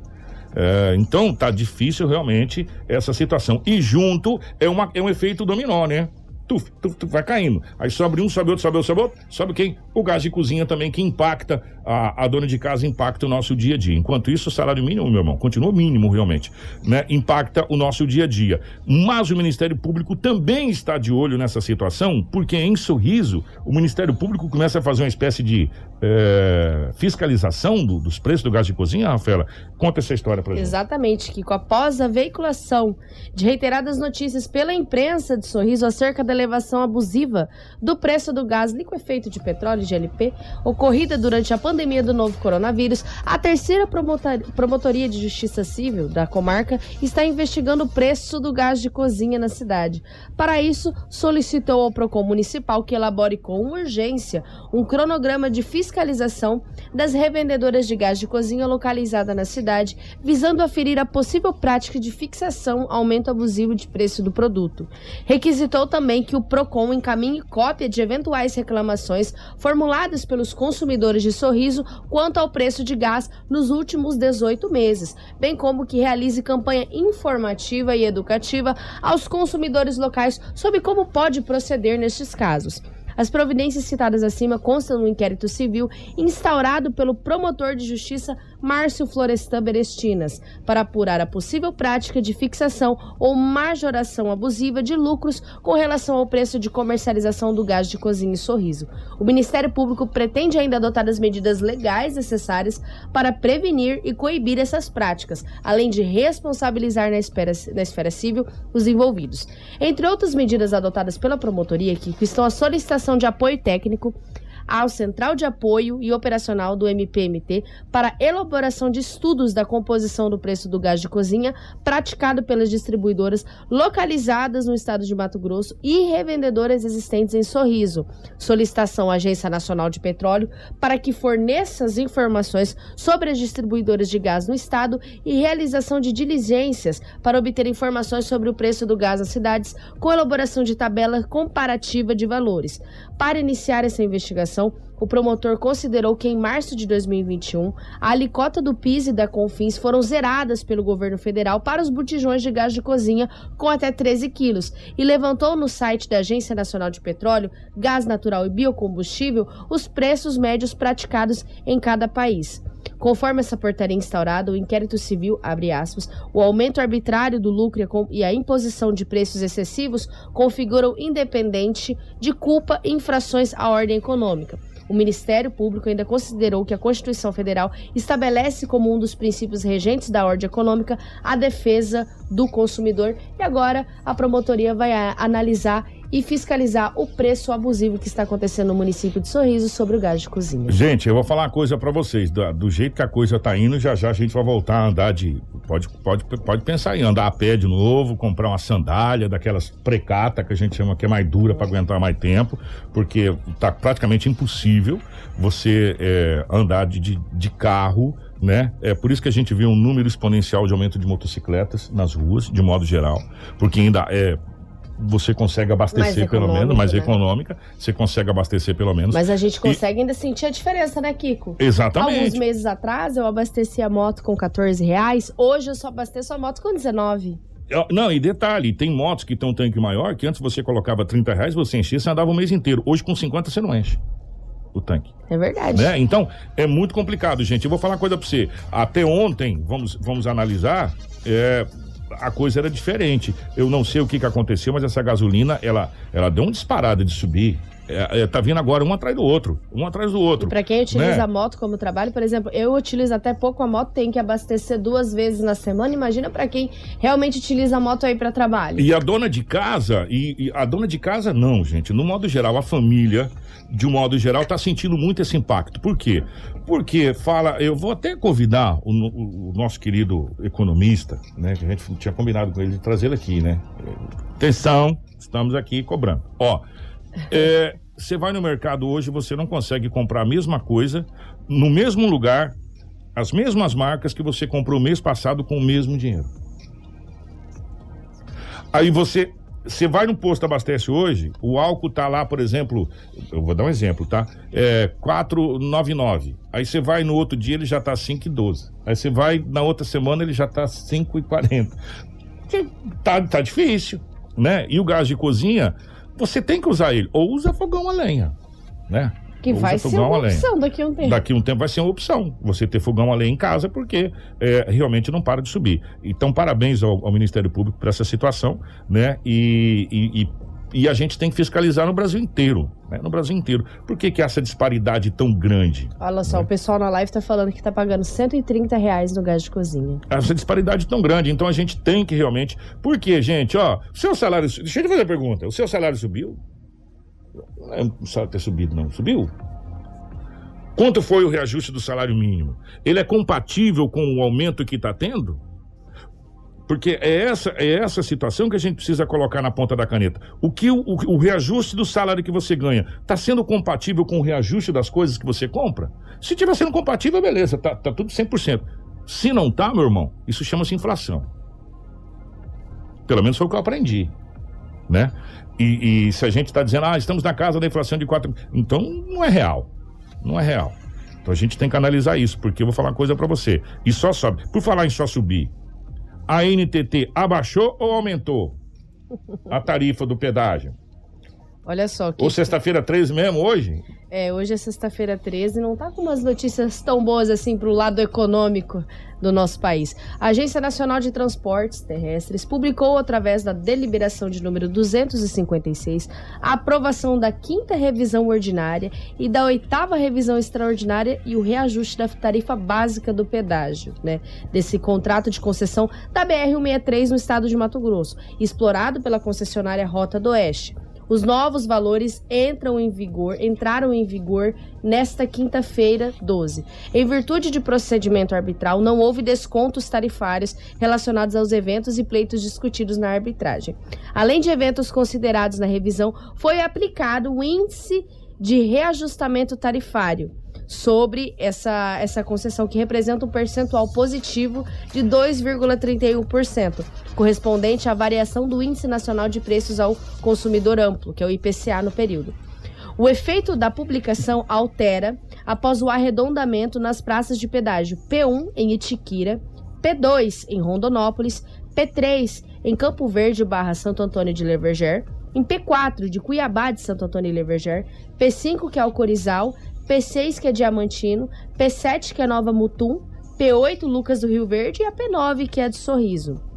É, então tá difícil realmente essa situação. E junto é, uma, é um efeito dominó, né? Tu, tu, tu vai caindo. Aí sobe um, sobe outro, sobe outro, sobe outro. Sobe quem? O gás de cozinha também, que impacta a, a dona de casa, impacta o nosso dia a dia. Enquanto isso, o salário mínimo, meu irmão, continua mínimo realmente, né? Impacta o nosso dia a dia. Mas o Ministério Público também está de olho nessa situação, porque em Sorriso, o Ministério Público começa a fazer uma espécie de eh, fiscalização do- dos preços do gás de cozinha, Rafaela. Conta essa história pra gente. Exatamente, Kiko. Após a veiculação de reiteradas notícias pela imprensa de Sorriso acerca da elevação abusiva do preço do gás liquefeito de petróleo GLP, ocorrida durante a pandemia do novo coronavírus, a terceira promotoria de justiça civil da comarca está investigando o preço do gás de cozinha na cidade. Para isso, solicitou ao Procon Municipal que elabore com urgência um cronograma de fiscalização das revendedoras de gás de cozinha localizada na cidade, visando aferir a possível prática de fixação aumento abusivo de preço do produto. Requisitou também que o Procon encaminhe cópia de eventuais reclamações formuladas pelos consumidores de Sorriso quanto ao preço de gás nos últimos 18 meses, bem como que realize campanha informativa e educativa aos consumidores locais sobre como pode proceder nestes casos. As providências citadas acima constam no inquérito civil instaurado pelo promotor de justiça Márcio Florestan Berestinas para apurar a possível prática de fixação ou majoração abusiva de lucros com relação ao preço de comercialização do gás de cozinha e sorriso. O Ministério Público pretende ainda adotar as medidas legais necessárias para prevenir e coibir essas práticas, além de responsabilizar na esfera, na esfera civil os envolvidos. Entre outras medidas adotadas pela promotoria, que estão a solicitação de apoio técnico ao Central de Apoio e Operacional do MPMT para elaboração de estudos da composição do preço do gás de cozinha praticado pelas distribuidoras localizadas no estado de Mato Grosso e revendedoras existentes em Sorriso. Solicitação à Agência Nacional de Petróleo para que forneça as informações sobre as distribuidoras de gás no estado e realização de diligências para obter informações sobre o preço do gás nas cidades com elaboração de tabela comparativa de valores. Para iniciar essa investigação, o promotor considerou que em março de 2021, a alicota do PIS e da Confins foram zeradas pelo governo federal para os botijões de gás de cozinha com até 13 quilos e levantou no site da Agência Nacional de Petróleo, Gás Natural e Biocombustível os preços médios praticados em cada país. Conforme essa portaria instaurada, o inquérito civil, abre aspas, o aumento arbitrário do lucro e a imposição de preços excessivos configuram independente de culpa infrações à ordem econômica. O Ministério Público ainda considerou que a Constituição Federal estabelece como um dos princípios regentes da ordem econômica a defesa do consumidor e agora a promotoria vai analisar e fiscalizar o preço abusivo que está acontecendo no município de Sorriso sobre o gás de cozinha. Gente, eu vou falar uma coisa pra vocês. Do, do jeito que a coisa tá indo, já já a gente vai voltar a andar de. Pode, pode, pode pensar em andar a pé de novo, comprar uma sandália daquelas precata que a gente chama que é mais dura pra aguentar mais tempo, porque tá praticamente impossível você é, andar de, de, de carro. Né? É por isso que a gente vê um número exponencial de aumento de motocicletas nas ruas, de modo geral, porque ainda é você consegue abastecer pelo menos, mais né? econômica, você consegue abastecer pelo menos. Mas a gente E- consegue ainda sentir a diferença, né, Kiko? Exatamente. Alguns meses atrás eu abasteci a moto com 14 reais, hoje eu só abasteço a moto com 19. Eu- Não, e detalhe, tem motos que tem um tanque maior, que antes você colocava 30 reais, você enchia, você andava o mês inteiro. Hoje com 50 você não enche o tanque. É verdade. Né? Então, é muito complicado, gente. Eu vou falar uma coisa pra você. Até ontem, vamos, vamos analisar, é, a coisa era diferente. Eu não sei o que, que aconteceu, mas essa gasolina, ela, ela deu uma disparada de subir. É, é, tá vindo agora um atrás do outro, um atrás do outro. Pra quem utiliza né? a moto como trabalho, por exemplo, eu utilizo até pouco a moto, tenho que abastecer duas vezes na semana. Imagina pra quem realmente utiliza a moto aí pra trabalho. E a dona de casa, e, e a dona de casa não, gente. No modo geral, a família, de um modo geral, tá sentindo muito esse impacto. Por quê? Porque fala, eu vou até convidar o, o nosso querido economista, né? Que a gente tinha combinado com ele de trazê-lo aqui, né? Atenção, estamos aqui cobrando. Ó, é, você vai no mercado hoje, você não consegue comprar a mesma coisa no mesmo lugar, as mesmas marcas que você comprou mês passado com o mesmo dinheiro. Aí você, você vai no posto abastece hoje, o álcool tá lá, por exemplo, eu vou dar um exemplo, tá? É 4,99. Aí você vai no outro dia ele já tá 5,12. Aí você vai na outra semana ele já tá 5,40. Que Tá, tá difícil, né? E o gás de cozinha, você tem que usar ele. Ou usa fogão a lenha, né? Que Ou vai usa ser uma opção daqui a um tempo. Daqui a um tempo vai ser uma opção você ter fogão a lenha em casa, porque é, realmente não para de subir. Então, parabéns ao, ao Ministério Público por essa situação, né? E, e, e- e a gente tem que fiscalizar no Brasil inteiro, né? No Brasil inteiro. Por que, que essa disparidade tão grande? Olha só, o pessoal na live tá falando que tá pagando 130 reais no gás de cozinha. Essa disparidade tão grande. Então a gente tem que realmente. Por quê, gente? Ó, o seu salário. Deixa eu te fazer a pergunta. O seu salário subiu? Não é salário ter subido, não. Subiu? Quanto foi o reajuste do salário mínimo? Ele é compatível com o aumento que está tendo? Porque é essa, é essa situação que a gente precisa colocar na ponta da caneta. O que o, o- o reajuste do salário que você ganha está sendo compatível com o reajuste das coisas que você compra? Se estiver sendo compatível, beleza, tá, tá tudo 100%. Se não tá, meu irmão, isso chama-se inflação. Pelo menos foi o que eu aprendi, né? E, e se a gente está dizendo, ah, estamos na casa da inflação de 4... Então, não é real. Não é real. Então a gente tem que analisar isso, porque eu vou falar uma coisa para você. E só sobe. Por falar em só subir, a NTT abaixou ou aumentou a tarifa do pedágio? Olha só, que Ou sexta-feira 13 mesmo, hoje? É, hoje é sexta-feira 13, não tá com umas notícias tão boas assim pro lado econômico do nosso país. A Agência Nacional de Transportes Terrestres publicou, através da deliberação de número 256, a aprovação da quinta revisão ordinária e da oitava revisão extraordinária e o reajuste da tarifa básica do pedágio, né? Desse contrato de concessão da BR-163 no estado de Mato Grosso, explorado pela concessionária Rota do Oeste. Os novos valores entram em vigor, entraram em vigor nesta quinta-feira, 12. Em virtude de procedimento arbitral, não houve descontos tarifários relacionados aos eventos e pleitos discutidos na arbitragem. Além de eventos considerados na revisão, foi aplicado o índice de reajustamento tarifário sobre essa, essa concessão, que representa um percentual positivo de 2,31%, correspondente à variação do Índice Nacional de Preços ao Consumidor Amplo, que é o IPCA no período. O efeito da publicação altera após o arredondamento nas praças de pedágio P1 em Itiquira, P2 em Rondonópolis, P3 em Campo Verde barra Santo Antônio de Leverger, em P4 de Cuiabá de Santo Antônio de Leverger, P5 que é Alcorizal, P6, que é Diamantino, P7, que é Nova Mutum, P8, Lucas do Rio Verde e a P9, que é de Sorriso.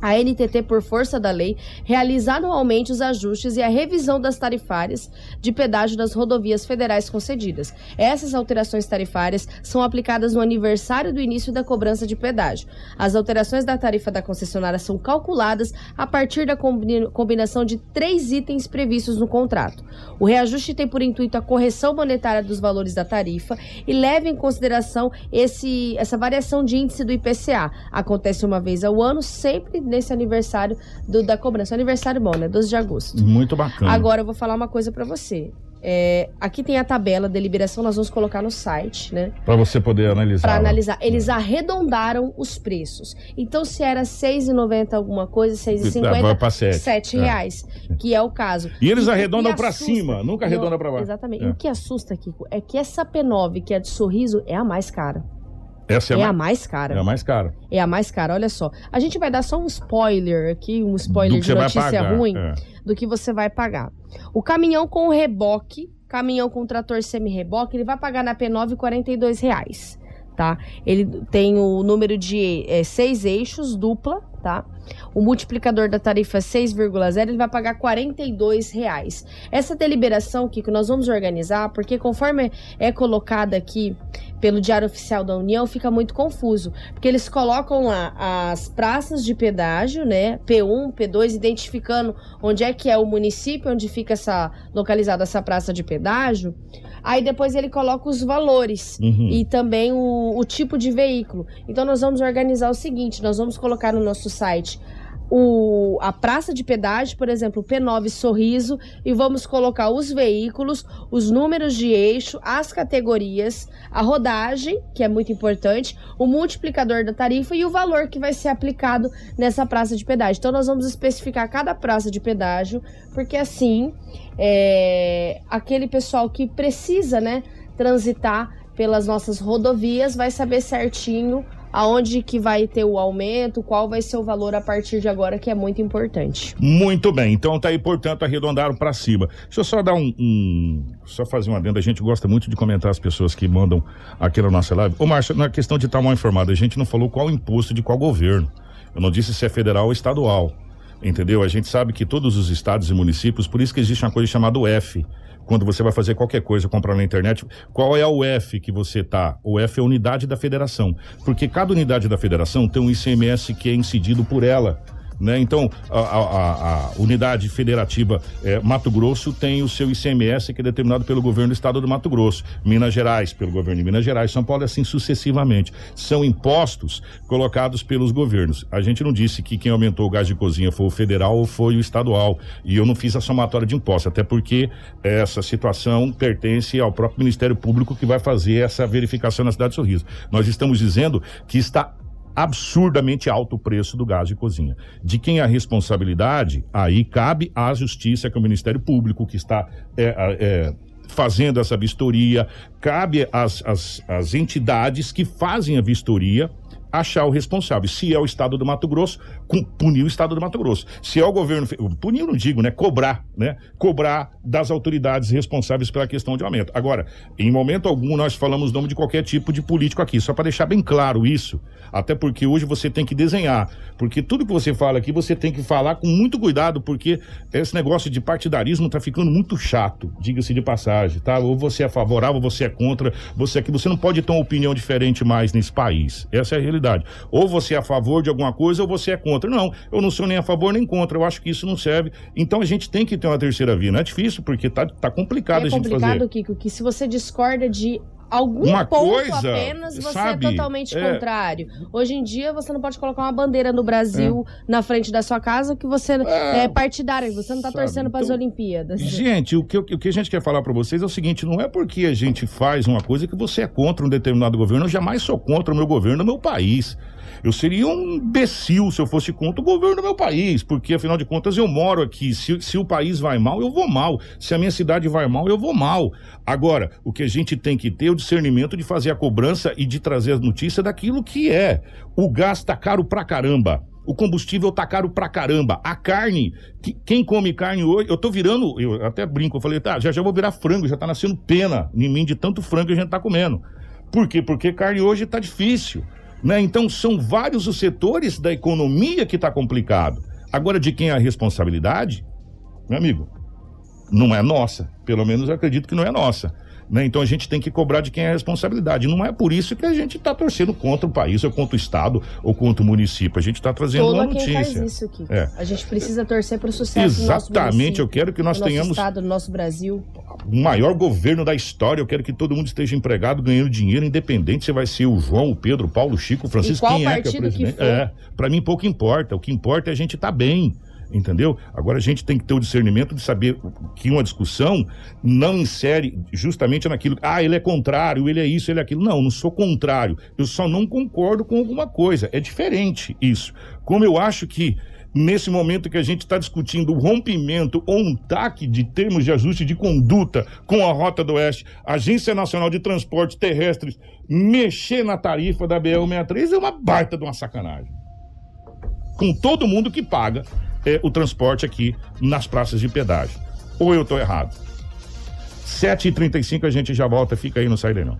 A NTT, por força da lei, realiza anualmente os ajustes e a revisão das tarifárias de pedágio das rodovias federais concedidas. Essas alterações tarifárias são aplicadas no aniversário do início da cobrança de pedágio. As alterações da tarifa da concessionária são calculadas a partir da combi- combinação de três itens previstos no contrato. O reajuste tem por intuito a correção monetária dos valores da tarifa e leva em consideração esse, essa variação de índice do IPCA. Acontece uma vez ao ano, sempre nesse aniversário do- da cobrança. Aniversário bom, né? 12 de agosto. Muito bacana. Agora eu vou falar uma coisa pra você. É, aqui tem a tabela de deliberação, nós vamos colocar no site, né? Pra você poder analisar. Pra lá. analisar. Eles arredondaram os preços. Então, se era R$ 6,90 alguma coisa, R$ 6,50, Vai pra sete. É. reais, que é o caso. E eles que arredondam pra assusta- cima, nunca arredondam pra baixo. Exatamente. É. E o que assusta, Kiko, é que essa P9, que é de sorriso, é a mais cara. Essa é, É, a a mais, cara. é a mais cara. É a mais cara, olha só. A gente vai dar só um spoiler aqui, um spoiler de notícia pagar, ruim é. do que você vai pagar. O caminhão com reboque, caminhão com trator semi-reboque, ele vai pagar na P9 42 reais, tá? Ele tem o número de é, seis eixos, dupla, tá? O multiplicador da tarifa é 6,0, ele vai pagar 42 reais. Essa deliberação, Kiko, nós vamos organizar, porque conforme é colocada aqui pelo Diário Oficial da União, fica muito confuso. Porque eles colocam lá as praças de pedágio, né? P1, P2, identificando onde é que é o município, onde fica essa localizada essa praça de pedágio. Aí depois ele coloca os valores Uhum. e também o, o tipo de veículo. Então nós vamos organizar o seguinte: nós vamos colocar no nosso site o, a praça de pedágio, por exemplo, P9 Sorriso, e vamos colocar os veículos, os números de eixo, as categorias, a rodagem, que é muito importante, o multiplicador da tarifa e o valor que vai ser aplicado nessa praça de pedágio. Então, nós vamos especificar cada praça de pedágio, porque assim, é, aquele pessoal que precisa, né, transitar pelas nossas rodovias vai saber certinho aonde que vai ter o aumento, qual vai ser o valor a partir de agora, que é muito importante. Muito bem, então tá aí, portanto, arredondaram pra cima. Deixa eu só dar um, um- Só fazer um adendo. A gente gosta muito de comentar as pessoas que mandam aqui na nossa live. Ô, Márcio, na questão de estar mal informado, a gente não falou qual imposto de qual governo. Eu não disse se é federal ou estadual. Entendeu? A gente sabe que todos os estados e municípios, por isso que existe uma coisa chamada F. Quando você vai fazer qualquer coisa, comprar na internet, qual é o F que você tá? O F é a unidade da federação. Porque cada unidade da federação tem um ICMS que é incidido por ela. Né? Então, a, a- a- unidade federativa eh, Mato Grosso tem o seu ICMS que é determinado pelo governo do estado do Mato Grosso, Minas Gerais pelo governo de Minas Gerais, São Paulo assim sucessivamente. São impostos colocados pelos governos. A gente não disse que quem aumentou o gás de cozinha foi o federal ou foi o estadual. E eu não fiz a somatória de impostos, até porque essa situação pertence ao próprio Ministério Público que vai fazer essa verificação na cidade de Sorriso. Nós estamos dizendo que está absurdamente alto o preço do gás de cozinha. De quem é a responsabilidade, aí cabe à justiça, que é o Ministério Público, que está é, é, fazendo essa vistoria, cabe às, às, às entidades que fazem a vistoria achar o responsável. Se é o estado do Mato Grosso, punir o estado do Mato Grosso. Se é o governo, punir não digo, né? Cobrar, né? Cobrar das autoridades responsáveis pela questão de aumento. Agora, em momento algum nós falamos nome de qualquer tipo de político aqui, só para deixar bem claro isso. Até porque hoje você tem que desenhar, porque tudo que você fala aqui você tem que falar com muito cuidado, porque esse negócio de partidarismo tá ficando muito chato, diga-se de passagem, tá? Ou você é favorável, você é contra, você aqui, você não pode ter uma opinião diferente mais nesse país. Essa é a realidade. Ou você é a favor de alguma coisa ou você é contra. Não, eu não sou nem a favor nem contra. Eu acho que isso não serve. Então a gente tem que ter uma terceira via. Não é difícil, porque tá, tá complicado é a gente complicado, fazer. Kiko, que se você discorda de algum Uma ponto coisa, apenas, você sabe, é totalmente é. contrário. Hoje em dia, você não pode colocar uma bandeira no Brasil na frente da sua casa que você é, partidária, você não tá Sabe, torcendo para as então, Olimpíadas. Gente, o que, o que a gente quer falar pra vocês é o seguinte: não é porque a gente faz uma coisa que você é contra um determinado governo. Eu jamais sou contra o meu governo, o meu país. Eu seria um imbecil se eu fosse contra o governo do meu país, porque afinal de contas eu moro aqui. Se, se o país vai mal, eu vou mal. Se a minha cidade vai mal, eu vou mal. Agora, o que a gente tem que ter é o discernimento de fazer a cobrança e de trazer as notícias daquilo que é. O gás tá caro pra caramba. O combustível tá caro pra caramba. A carne, que- quem come carne hoje, eu tô virando, eu até brinco, eu falei, tá, já já vou virar frango, já tá nascendo pena em mim de tanto frango que a gente tá comendo. Por quê? Porque carne hoje tá difícil, né? Então são vários os setores da economia que tá complicado. Agora de quem é a responsabilidade? Meu amigo, não é nossa. Pelo menos eu acredito que não é nossa. Né? Então a gente tem que cobrar de quem é a responsabilidade. Não é por isso que a gente está torcendo contra o país, ou contra o Estado, ou contra o município. A gente está trazendo Todo uma notícia. faz isso aqui. É. A gente precisa torcer para o sucesso do nosso Exatamente, município, eu quero que nós do nosso tenhamos estado, do nosso Brasil. o maior governo da história. Eu quero que todo mundo esteja empregado, ganhando dinheiro, independente se vai ser o João, o Pedro, o Paulo, o Chico, o Francisco, quem é que é o presidente. for. É, para mim pouco importa. O que importa é a gente estar bem. Entendeu? Agora a gente tem que ter o discernimento de saber que uma discussão não insere justamente naquilo. Ah, ele é contrário, ele é isso, ele é aquilo. Não, não sou contrário. Eu só não concordo com alguma coisa. É diferente isso. Como eu acho que nesse momento que a gente está discutindo o rompimento ou um taque de termos de ajuste de conduta com a Rota do Oeste, Agência Nacional de Transportes Terrestres, mexer na tarifa da BL-63 é uma baita de uma sacanagem. Com todo mundo que paga é, o transporte aqui nas praças de pedágio. Ou eu estou errado? 7h35 a gente já volta, fica aí, não sai daí não.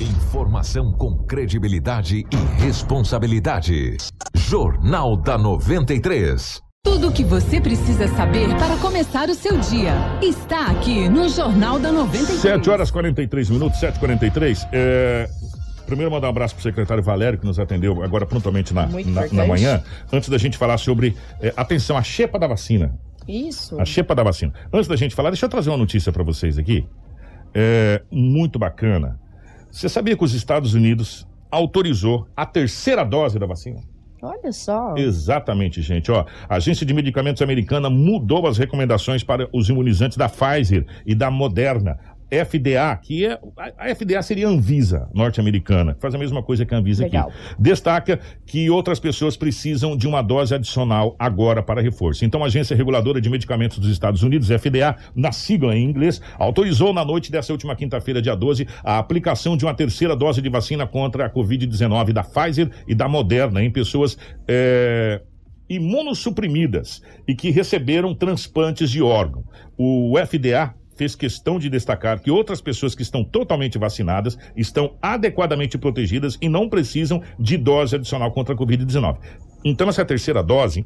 Informação com credibilidade e responsabilidade. Jornal da 93. Tudo o que você precisa saber para começar o seu dia está aqui no Jornal da 93. 7 horas 43 minutos, 7h43. É... Primeiro mandar um abraço pro secretário Valério, que nos atendeu agora prontamente na, na, na manhã. Antes da gente falar sobre, é, atenção, a xepa da vacina. Isso. A xepa da vacina. Antes da gente falar, deixa eu trazer uma notícia para vocês aqui. É, muito bacana. Você sabia que os Estados Unidos autorizou a terceira dose da vacina? Olha só. Exatamente, gente. Ó, a Agência de Medicamentos Americana mudou as recomendações para os imunizantes da Pfizer e da Moderna. FDA, que é. A FDA seria a Anvisa norte-americana, que faz a mesma coisa que a Anvisa Legal. aqui. Destaca que outras pessoas precisam de uma dose adicional agora para reforço. Então, a Agência Reguladora de Medicamentos dos Estados Unidos, FDA, na sigla em inglês, autorizou na noite dessa última quinta-feira, dia 12, a aplicação de uma terceira dose de vacina contra a Covid-19 da Pfizer e da Moderna em pessoas. eh, imunossuprimidas e que receberam transplantes de órgão. O FDA fez questão de destacar que outras pessoas que estão totalmente vacinadas estão adequadamente protegidas e não precisam de dose adicional contra a Covid-19. Então, essa terceira dose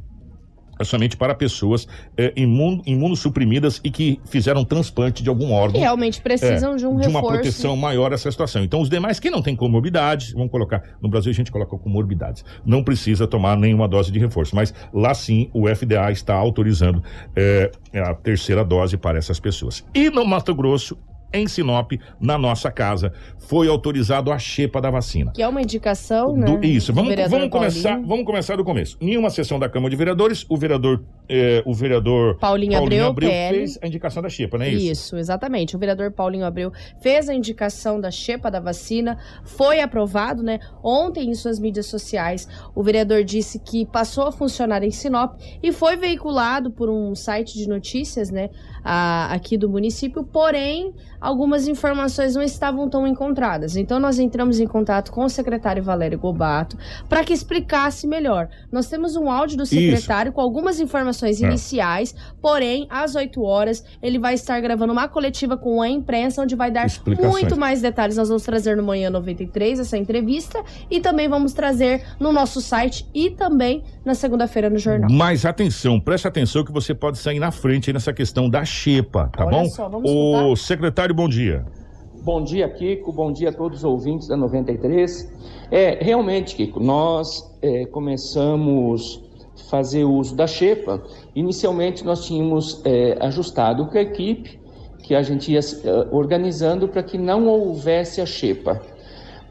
somente para pessoas eh, imun- imunossuprimidas e que fizeram transplante de algum órgão. Que realmente precisam É, de um de uma reforço. proteção maior a essa situação. Então, os demais que não têm comorbidades, vamos colocar, no Brasil a gente coloca comorbidades, não precisa tomar nenhuma dose de reforço, mas lá sim o FDA está autorizando eh, a terceira dose para essas pessoas. E no Mato Grosso, em Sinop, na nossa casa, foi autorizado a xepa da vacina. Que é uma indicação, né? Do- isso, do vamos, vamos começar, vamos começar do começo. Em uma sessão da Câmara de Vereadores, o vereador, eh, o vereador Paulinho Abreu, PL. fez a indicação da xepa, não é isso? Isso, exatamente. O vereador Paulinho Abreu fez a indicação da xepa da vacina, foi aprovado, né? Ontem em suas mídias sociais, o vereador disse que passou a funcionar em Sinop e foi veiculado por um site de notícias, né? a- aqui do município, porém, algumas informações não estavam tão encontradas. Então, nós entramos em contato com o secretário Valério Gobato para que explicasse melhor. Nós temos um áudio do secretário com algumas informações É. iniciais, porém, às 8 horas, ele vai estar gravando uma coletiva com a imprensa, onde vai dar muito mais detalhes. Nós vamos trazer no Manhã 93 essa entrevista e também vamos trazer no nosso site e também na segunda-feira no jornal. Mas atenção, preste atenção que você pode sair na frente aí nessa questão da xepa, tá Olha bom? só, vamos o secretário, bom dia. Bom dia, Kiko. Bom dia a todos os ouvintes da 93. É, realmente, Kiko, nós é, começamos fazer uso da Xepa. Inicialmente, nós tínhamos é, ajustado com a equipe que a gente ia é, organizando para que não houvesse a Xepa.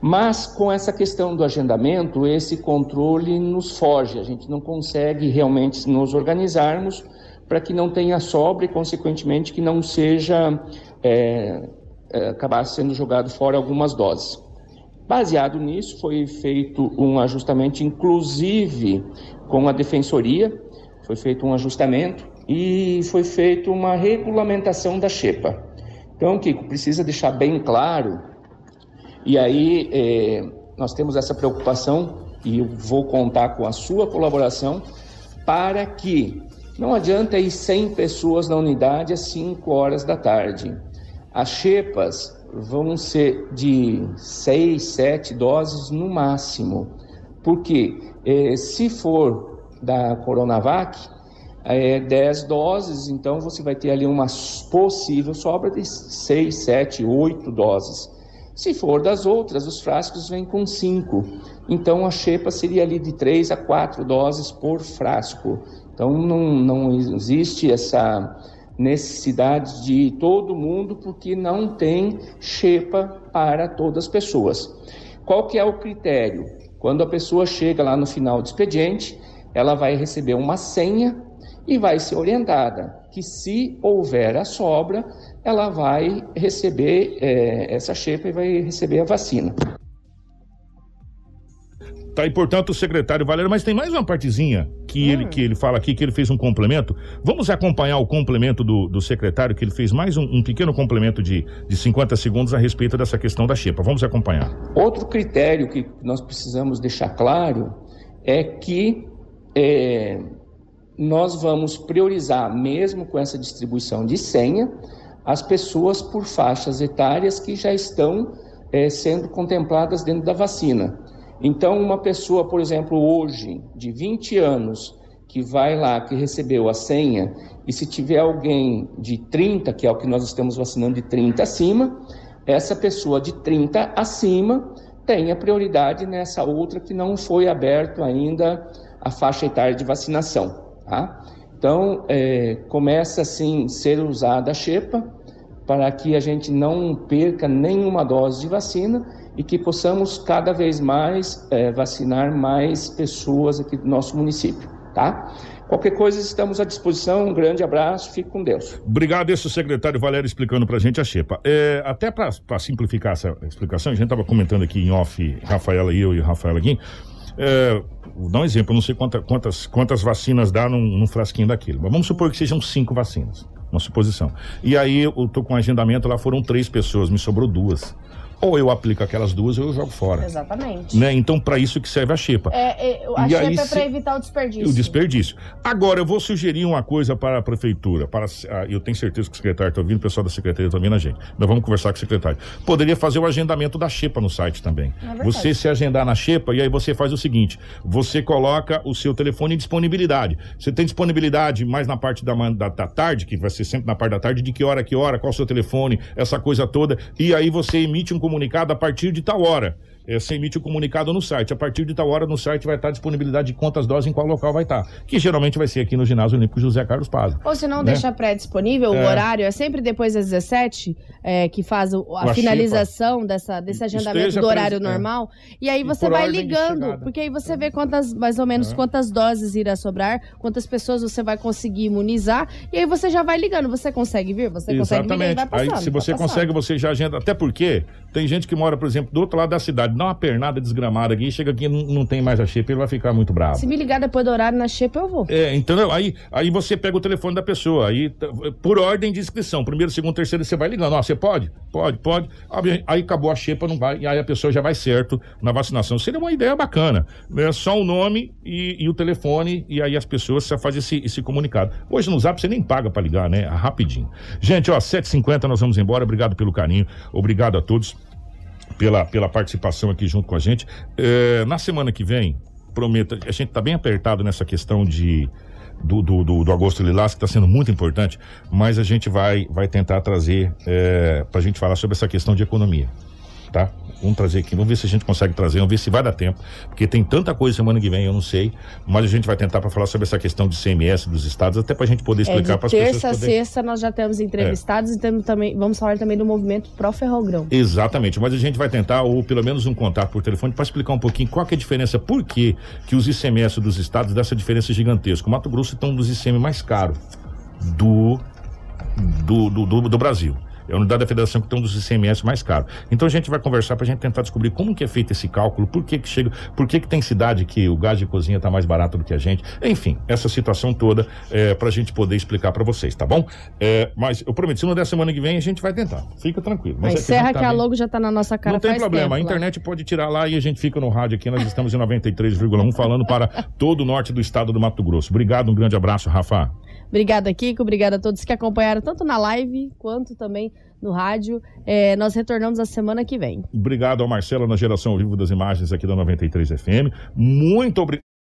Mas com essa questão do agendamento, esse controle nos foge. A gente não consegue realmente nos organizarmos para que não tenha sobra e, consequentemente, que não seja é, é, acabar sendo jogado fora algumas doses. Baseado nisso, foi feito um ajustamento, inclusive com a defensoria, foi feito um ajustamento e foi feita uma regulamentação da Xepa. Então, Kiko, precisa deixar bem claro, e aí é, nós temos essa preocupação e eu vou contar com a sua colaboração para que não adianta ir 100 pessoas na unidade às 5 horas da tarde. As xepas vão ser de 6, 7 doses no máximo. Porque eh, se for da Coronavac, é 10 doses, então você vai ter ali uma possível sobra de 6, 7, 8 doses. Se for das outras, os frascos vêm com 5. Então a xepa seria ali de 3 a 4 doses por frasco. Então não, não existe essa necessidade de todo mundo porque não tem xepa para todas as pessoas. Qual que é o critério? Quando a pessoa chega lá no final do expediente, ela vai receber uma senha e vai ser orientada que se houver a sobra, ela vai receber é, essa xepa e vai receber a vacina. Tá aí, portanto, o secretário Valério, mas tem mais uma partezinha que, Hum. ele, que ele fala aqui, que ele fez um complemento. Vamos acompanhar o complemento do, do secretário, que ele fez mais um, um pequeno complemento de, de 50 segundos a respeito dessa questão da xepa. Vamos acompanhar. Outro critério que nós precisamos deixar claro é que é, nós vamos priorizar, mesmo com essa distribuição de senha, as pessoas por faixas etárias que já estão é, sendo contempladas dentro da vacina. Então, uma pessoa, por exemplo, hoje, de 20 anos, que vai lá, que recebeu a senha, e se tiver alguém de 30, que é o que nós estamos vacinando de 30 acima, essa pessoa de 30 acima tem a prioridade nessa outra que não foi aberto ainda a faixa etária de vacinação. Tá? Então, é, começa assim ser usada a xepa para que a gente não perca nenhuma dose de vacina e que possamos cada vez mais é, vacinar mais pessoas aqui do nosso município, tá? Qualquer coisa estamos à disposição. Um grande abraço, fique com Deus. Obrigado, esse é secretário Valério explicando pra gente a xepa. É, até pra simplificar essa explicação, a gente tava comentando aqui em off, Rafaela e eu e o Rafaela aqui. É, vou dar um exemplo, não sei quanta- quantas, quantas vacinas dá num, num frasquinho daquilo, mas vamos supor que sejam cinco vacinas, uma suposição. E aí eu tô com agendamento, lá foram três pessoas, me sobrou duas. Ou eu aplico aquelas duas ou eu jogo fora. Exatamente. Né? Então, para isso que serve a xepa. É, é, a E aí, xepa é se- para evitar o desperdício. O desperdício. Agora, eu vou sugerir uma coisa para a prefeitura. Para, eu tenho certeza que o secretário está ouvindo, o pessoal da secretaria está ouvindo a gente. Nós vamos conversar com o secretário. Poderia fazer o agendamento da Xepa no site também. É você se agendar na Xepa e aí você faz o seguinte: você coloca o seu telefone em disponibilidade. Você tem disponibilidade mais na parte da, da, da tarde, que vai ser sempre na parte da tarde, de que hora, que hora, qual o seu telefone, essa coisa toda. E aí você emite um comunicado a partir de tal hora. É, você emite o comunicado no site. A partir de tal hora no site vai estar disponibilidade de quantas doses em qual local vai estar. Que geralmente vai ser aqui no ginásio olímpico José Carlos Paz. Ou se não né? deixar pré-disponível, o É. horário é sempre depois das 17, é, que faz o- a O finalização dessa, desse agendamento Esteja do horário pres- é. normal. E aí E você por vai ligando, porque aí você vê quantas, mais ou menos, É. quantas doses irá sobrar, quantas pessoas você vai conseguir imunizar, e aí você já vai ligando. Você consegue vir? Você consegue vir e Exatamente. passando. Aí, se você consegue, você já agenda. Até porque tem gente que mora, por exemplo, do outro lado da cidade, dá uma pernada desgramada aqui, chega aqui e não, não tem mais a xepa, ele vai ficar muito bravo. Se me ligar depois do horário na xepa, eu vou. É, entendeu? Aí, aí você pega o telefone da pessoa, aí por ordem de inscrição, primeiro, segundo, terceiro, você vai ligando. Ó, você pode? Pode, pode. Aí acabou a xepa, não vai, e aí a pessoa já vai certo na vacinação. Seria uma ideia bacana. Né? Só o nome e, e o telefone, e aí as pessoas já fazem esse, esse comunicado. Hoje no Zap você nem paga pra ligar, né? Rapidinho. Gente, ó, 7h50 nós vamos embora. Obrigado pelo carinho, obrigado a todos pela, pela participação aqui junto com a gente. É, na semana que vem, prometo, a gente está bem apertado nessa questão de. Do, do, do, do Agosto Lilás, que está sendo muito importante, mas a gente vai, vai tentar trazer é, para a gente falar sobre essa questão de economia. Tá? Vamos trazer aqui, vamos ver se a gente consegue trazer, vamos ver se vai dar tempo, porque tem tanta coisa semana que vem, eu não sei, mas a gente vai tentar para falar sobre essa questão de CMS dos estados, até para a gente poder É, explicar de para as pessoas. terça a poderem- sexta nós já temos entrevistados e temos também, vamos falar também do movimento Pro Ferrogrão. Exatamente, mas a gente vai tentar, ou pelo menos um contato por telefone, para explicar um pouquinho qual que é a diferença, por que, que os ICMS dos estados dessa diferença gigantesca. O Mato Grosso tem um dos ICM mais caros do, do, do, do, do Brasil. É a unidade da federação que tem um dos ICMS mais caros. Então a gente vai conversar para a gente tentar descobrir como que é feito esse cálculo, por que que chega, por que que tem cidade que o gás de cozinha está mais barato do que a gente. Enfim, essa situação toda é, para a gente poder explicar para vocês, tá bom? É, mas eu prometo, se não der semana que vem, a gente vai tentar. Fica tranquilo. Mas Mas é encerra gente tá que a logo já tá na nossa cara não tem problema, a tempo lá. internet pode tirar lá e a gente fica no rádio aqui. Nós estamos em 93,1 falando para todo o norte do estado do Mato Grosso. Obrigado, um grande abraço, Rafa. Obrigada, Kiko. Obrigada a todos que acompanharam tanto na live quanto também no rádio. É, nós retornamos a semana que vem. Obrigado ao Marcelo na geração ao vivo das imagens aqui da 93 FM. Muito obrigado.